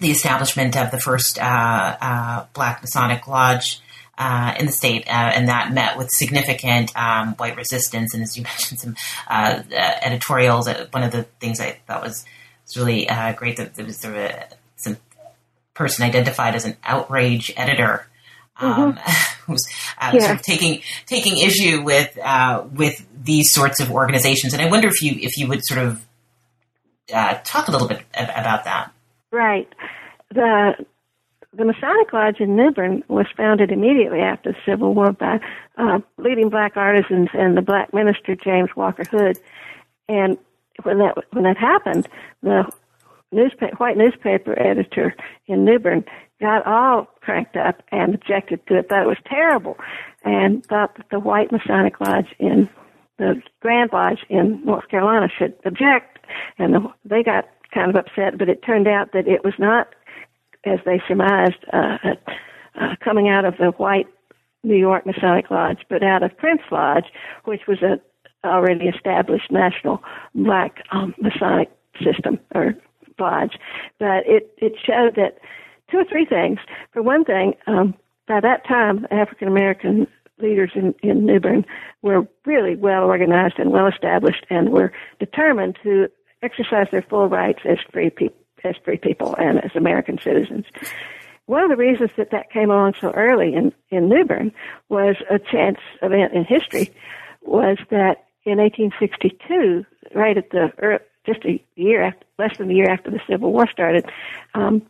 the establishment of the first uh, uh, Black Masonic Lodge. Uh, in the state, uh, and that met with significant um, white resistance. And as you [laughs] mentioned, some uh, editorials. one of the things I thought was, was really great that there was sort of a, some person identified as an outrage editor um, mm-hmm. [laughs] who's uh, yeah. sort of taking taking issue with uh, with these sorts of organizations. And I wonder if you if you would sort of uh, talk a little bit about that. Right. The the Masonic Lodge in New Bern was founded immediately after the Civil War by uh, leading black artisans and the black minister James Walker Hood. And when that when that happened, the newspaper, white newspaper editor in New Bern got all cranked up and objected to it, thought it was terrible, and thought that the White Masonic Lodge in the Grand Lodge in North Carolina should object, and the, they got kind of upset. But it turned out that it was not, as they surmised, uh, uh, coming out of the White New York Masonic Lodge, but out of Prince Lodge, which was a already established national black um, Masonic system or lodge. But it it showed that two or three things. For one thing, um, by that time, African American leaders in, in New Bern were really well organized and well established and were determined to exercise their full rights as free people as free people and as American citizens. One of the reasons that that came along so early in, in New Bern was a chance event in history was that in 1862, right at the just a year after, less than a year after the Civil War started, um,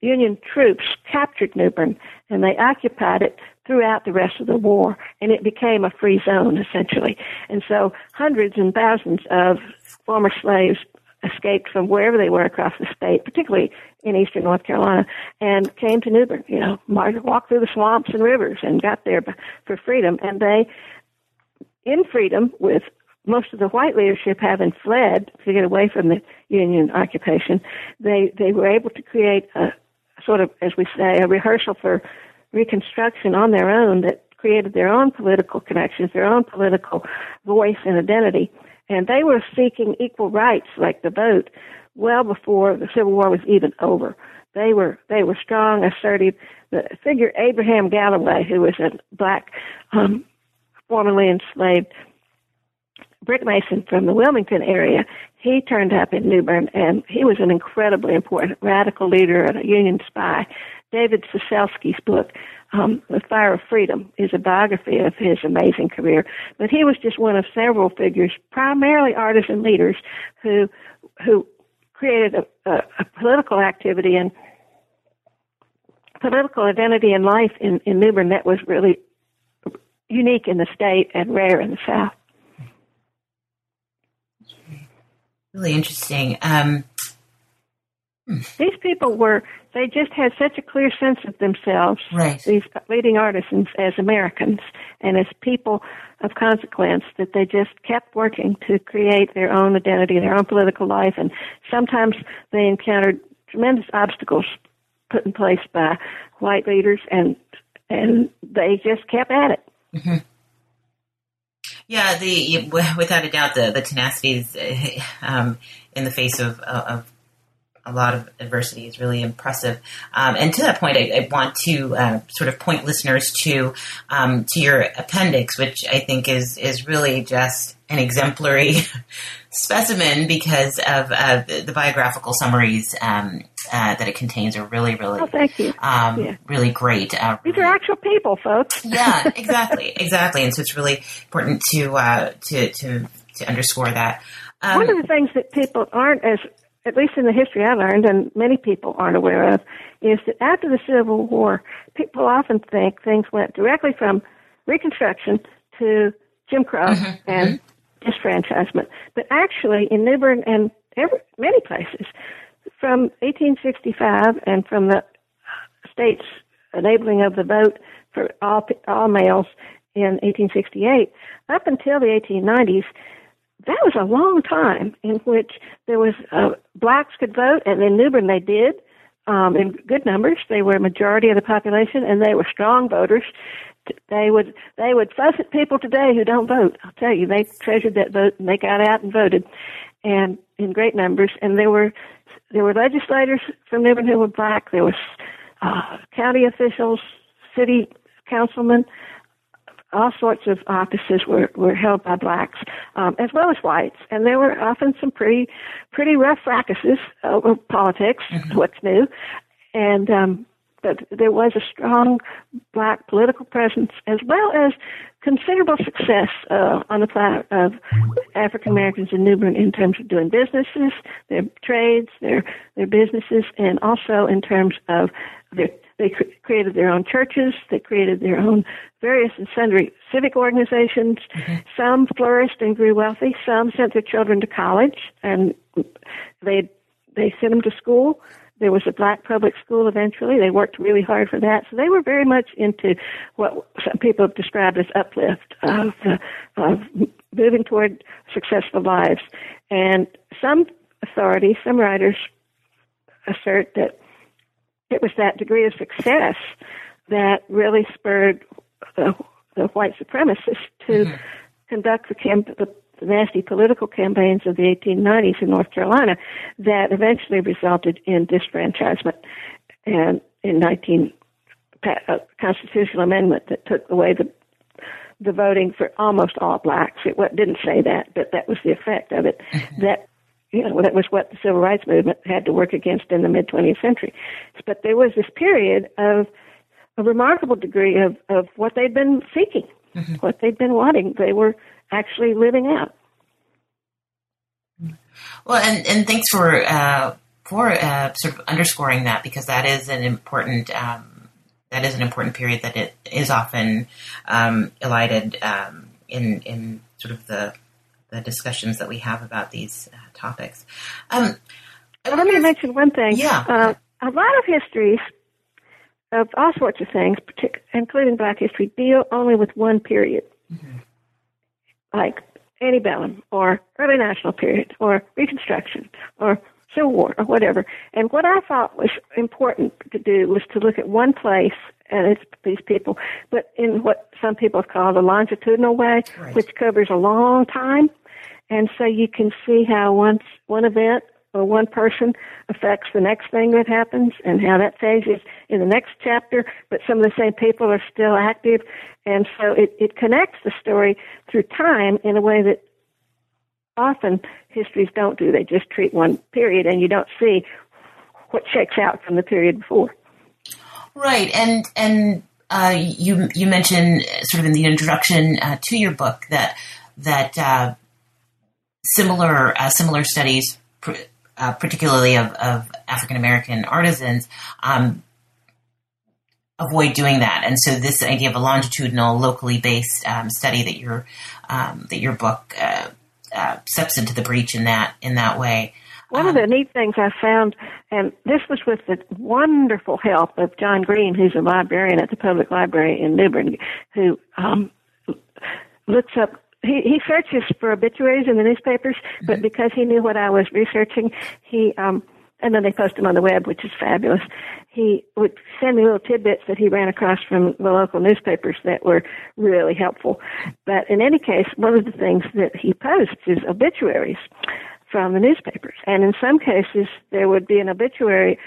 Union troops captured New Bern and they occupied it throughout the rest of the war, and it became a free zone essentially. And so hundreds and thousands of former slaves escaped from wherever they were across the state, particularly in eastern North Carolina, and came to New Bern. You know, walked through the swamps and rivers and got there for freedom. And they, in freedom, with most of the white leadership having fled to get away from the Union occupation, they they were able to create a sort of, as we say, a rehearsal for Reconstruction on their own that created their own political connections, their own political voice and identity. And they were seeking equal rights, like the vote, well before the Civil War was even over. They were they were strong, assertive. The figure Abraham Galloway, who was a black, um, formerly enslaved brick mason from the Wilmington area, he turned up in New Bern, and he was an incredibly important radical leader and a Union spy. David Cecelski's book, um, The Fire of Freedom, is a biography of his amazing career. But he was just one of several figures, primarily artisan leaders, who who created a, a, a political activity and political identity and life in, in New Bern that was really unique in the state and rare in the South. Really interesting. Um, hmm. These people were, they just had such a clear sense of themselves, right. these leading artisans, as Americans and as people of consequence, that they just kept working to create their own identity, their own political life, and sometimes they encountered tremendous obstacles put in place by white leaders, and and they just kept at it. Mm-hmm. Yeah, the without a doubt, the the tenacity is, um, in the face of, of a lot of adversity is really impressive. Um, and to that point, I, I want to uh, sort of point listeners to um, to your appendix, which I think is is really just an exemplary [laughs] specimen because of uh, the, the, biographical summaries um, uh, that it contains are really, really, oh, thank you. Um, yeah. really great. Uh, These are actual people, folks. [laughs] yeah, exactly, exactly. And so it's really important to uh, to to to underscore that. Um, One of the things that people aren't as at least in the history I learned, and many people aren't aware of, is that after the Civil War, people often think things went directly from Reconstruction to Jim Crow mm-hmm, and mm-hmm. disfranchisement. But actually, in New Bern and every, many places, from 1865 and from the state's enabling of the vote for all all males in 1868 up until the 1890s, that was a long time in which there was uh, blacks could vote, and in New Bern they did um, in good numbers. They were a majority of the population, and they were strong voters. They would they would fuss at people today who don't vote. I'll tell you, they treasured that vote, and they got out and voted, and in great numbers. And there were there were legislators from New Bern who were black. There was uh, county officials, city councilmen, all sorts of offices were, were held by blacks, um, as well as whites, and there were often some pretty, pretty rough fracases over politics. Mm-hmm. What's new, and um, but there was a strong black political presence as well as considerable success uh, on the part of African Americans in New Bern in terms of doing businesses, their trades, their their businesses, and also in terms of their they cr- created their own churches. They created their own various and sundry civic organizations. Mm-hmm. Some flourished and grew wealthy. Some sent their children to college, and they they sent them to school. There was a black public school eventually. They worked really hard for that. So they were very much into what some people have described as uplift of, uh, of moving toward successful lives. And some authorities, some writers assert that it was that degree of success that really spurred the, the white supremacists to mm-hmm. conduct the, camp, the, the nasty political campaigns of the 1890s in North Carolina that eventually resulted in disfranchisement and in 19 a constitutional amendment that took away the the voting for almost all blacks. It didn't say that, but that was the effect of it. Mm-hmm. That you know, that was what the civil rights movement had to work against in the mid 20th century. But there was this period of a remarkable degree of, of what they'd been seeking, mm-hmm. what they'd been wanting. They were actually living out. Well, and, and thanks for uh, for uh, sort of underscoring that because that is an important um, that is an important period that it is often um, elided um, in in sort of the the discussions that we have about these uh, topics. Um, Let me mention one thing. Yeah. Uh, a lot of histories of all sorts of things, including Black history, deal only with one period, mm-hmm. Like antebellum or early national period or Reconstruction or Civil War or whatever. And what I thought was important to do was to look at one place and it's these people, but in what some people have called a longitudinal way, right. which covers a long time. And so you can see how once one event or one person affects the next thing that happens and how that changes in the next chapter, but some of the same people are still active. And so it, it connects the story through time in a way that often histories don't do. They just treat one period and you don't see what shakes out from the period before. Right. And, and, uh, you, you mentioned sort of in the introduction uh, to your book that, that, uh, similar, uh, similar studies, uh, particularly of, of African American artisans, um, avoid doing that. And so this idea of a longitudinal, locally based um, study that your um, that your book uh, uh, steps into the breach in that in that way. One um, of the neat things I found, and this was with the wonderful help of John Green, who's a librarian at the Public Library in New Bern, who um, looks up he, he searches for obituaries in the newspapers, but mm-hmm. because he knew what I was researching, he um, and then they post them on the web, which is fabulous. He would send me little tidbits that he ran across from the local newspapers that were really helpful. But in any case, one of the things that he posts is obituaries from the newspapers. And in some cases, there would be an obituary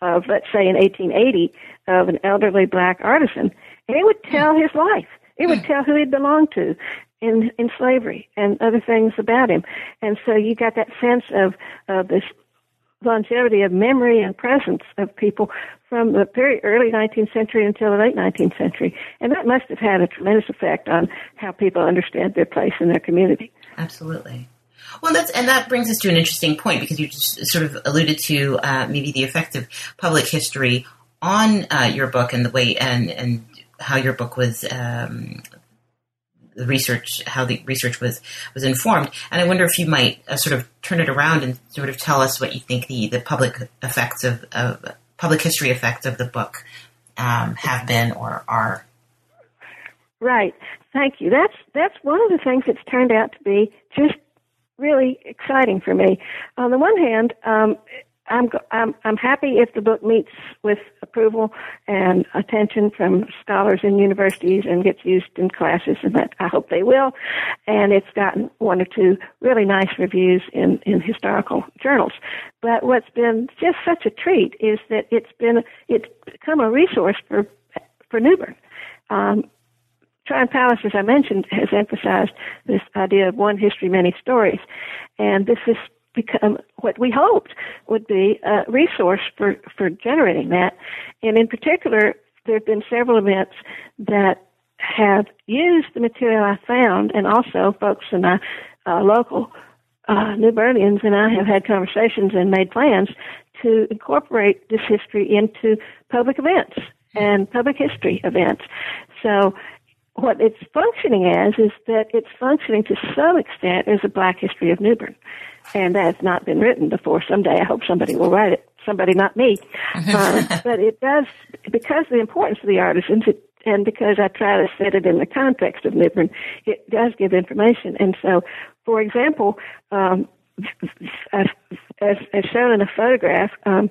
of, let's say, in 1880, of an elderly black artisan, and it would tell his life. It would tell who he belonged to in in slavery and other things about him. And so you got that sense of of this longevity of memory and presence of people from the very early 19th century until the late 19th century. And that must have had a tremendous effect on how people understand their place in their community. Absolutely. Well, that's and that brings us to an interesting point because you just sort of alluded to uh, maybe the effect of public history on uh, your book and the way and and how your book was um, the research, how the research was was informed. And I wonder if you might uh, sort of turn it around and sort of tell us what you think the the public effects of, of public history effects of the book um, have been or are. Right. Thank you. That's that's one of the things that's turned out to be just really exciting for me. On the one hand, um, I'm I'm I'm happy if the book meets with approval and attention from scholars in universities and gets used in classes, and that I hope they will. And it's gotten one or two really nice reviews in in historical journals. But what's been just such a treat is that it's been it's become a resource for for New Bern. Um, Tryon Palace, as I mentioned, has emphasized this idea of one history, many stories. And this is become what we hoped would be a resource for, for generating that. And in particular, there have been several events that have used the material I found, and also folks in my uh, local uh, New Bernians and I have had conversations and made plans to incorporate this history into public events and public history events. So what it's functioning as is that it's functioning to some extent as a black history of New Bern and has not been written before. Someday I hope somebody will write it. Somebody, not me. [laughs] uh, but it does, because of the importance of the artisans, it, and because I try to set it in the context of New Bern, it does give information. And so, for example, um, as, as, as shown in a photograph, um,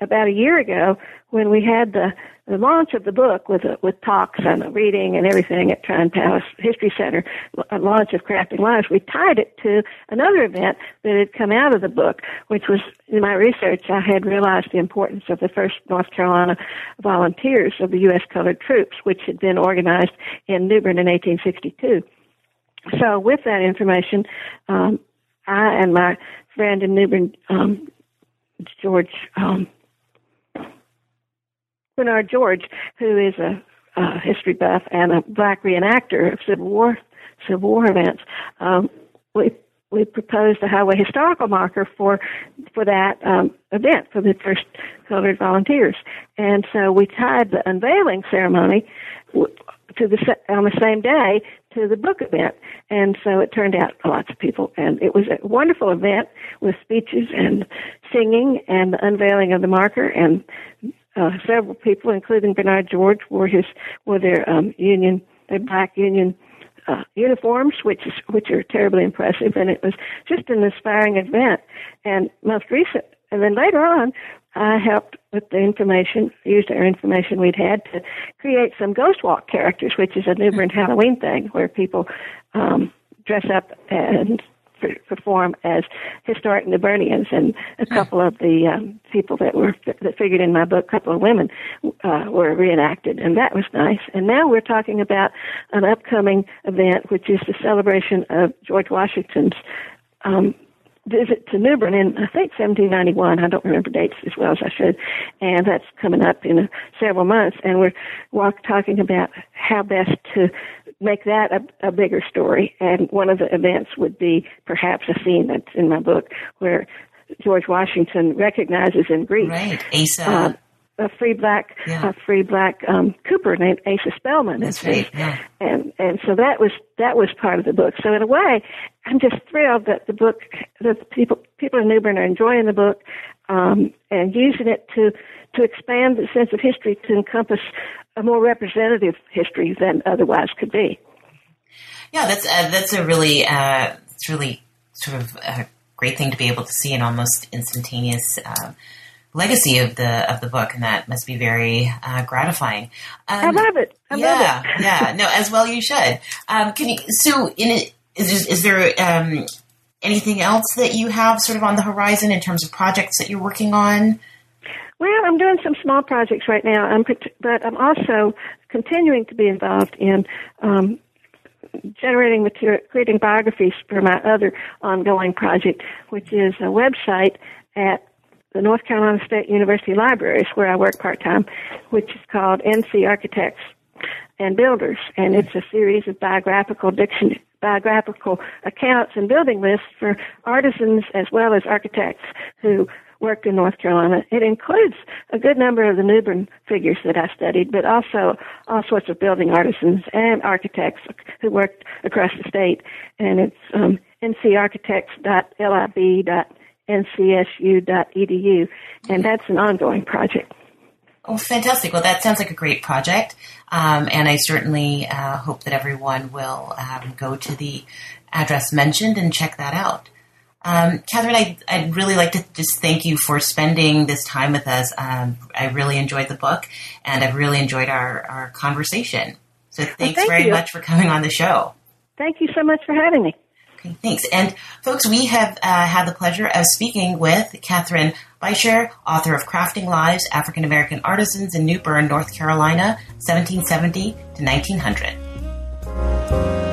about a year ago when we had the, the launch of the book with uh, with talks and a reading and everything at Tryon Palace History Center, a launch of Crafting Lives. We tied it to another event that had come out of the book, which was in my research. I had realized the importance of the first North Carolina volunteers of the U.S. Colored Troops, which had been organized in New Bern in 1862. So, with that information, um, I and my friend in New Bern, um, George um, Bernard George, who is a, a history buff and a black reenactor of Civil War Civil War events. Um, we we proposed a highway historical marker for for that um, event for the first colored volunteers, and so we tied the unveiling ceremony to the on the same day to the book event, and so it turned out lots of people, and it was a wonderful event with speeches and singing and the unveiling of the marker, and uh, several people, including Bernard George, wore his wore their um, union, their black union uh, uniforms, which is which are terribly impressive, and it was just an inspiring event. And most recent, and then later on, I helped with the information, used our information we'd had to create some ghost walk characters, which is a New Bern Halloween thing where people um, dress up and perform as historic New Bernians, and a couple of the um, people that were that figured in my book, a couple of women, uh, were reenacted, and that was nice. And now we're talking about an upcoming event, which is the celebration of George Washington's um, visit to New Bern in I think 1791. I don't remember dates as well as I should, and that's coming up in several months. And we're walk, talking about how best to make that a, a bigger story. And one of the events would be perhaps a scene that's in my book where George Washington recognizes in Greece right. Asa. Uh, a free black yeah. a free black um, Cooper named Asa Spelman. That's right. Yeah. And and so that was that was part of the book. So in a way, I'm just thrilled that the book that people people in New Bern are enjoying the book um, and using it to to expand the sense of history to encompass a more representative history than otherwise could be. Yeah, that's uh, that's a really uh, it's really sort of a great thing to be able to see an almost instantaneous. Uh, legacy of the of the book, and that must be very uh, gratifying. Um, I love it. I yeah, love it. yeah. [laughs] No, as well you should. Um, can you? So, in it, is is there um, anything else that you have sort of on the horizon in terms of projects that you're working on? Well, I'm doing some small projects right now, I'm, but I'm also continuing to be involved in um, generating material, creating biographies for my other ongoing project, which is a website at the North Carolina State University Libraries, where I work part time, which is called NC Architects and Builders, and it's a series of biographical diction biographical accounts and building lists for artisans as well as architects who worked in North Carolina. It includes a good number of the New Bern figures that I studied, but also all sorts of building artisans and architects who worked across the state. And it's um, ncarchitects.lib.com ncsu.edu, and that's an ongoing project. Oh, fantastic. Well, that sounds like a great project. Um, and I certainly uh, hope that everyone will um, go to the address mentioned and check that out. Um, Catherine, I, would really like to just thank you for spending this time with us. Um, I really enjoyed the book and I've really enjoyed our, our conversation. So thanks well, thank very you. much for coming on the show. Thank you so much for having me. Thanks. And folks, we have uh, had the pleasure of speaking with Catherine Bishir, author of Crafting Lives, African American Artisans in New Bern, North Carolina, 1770 to 1900.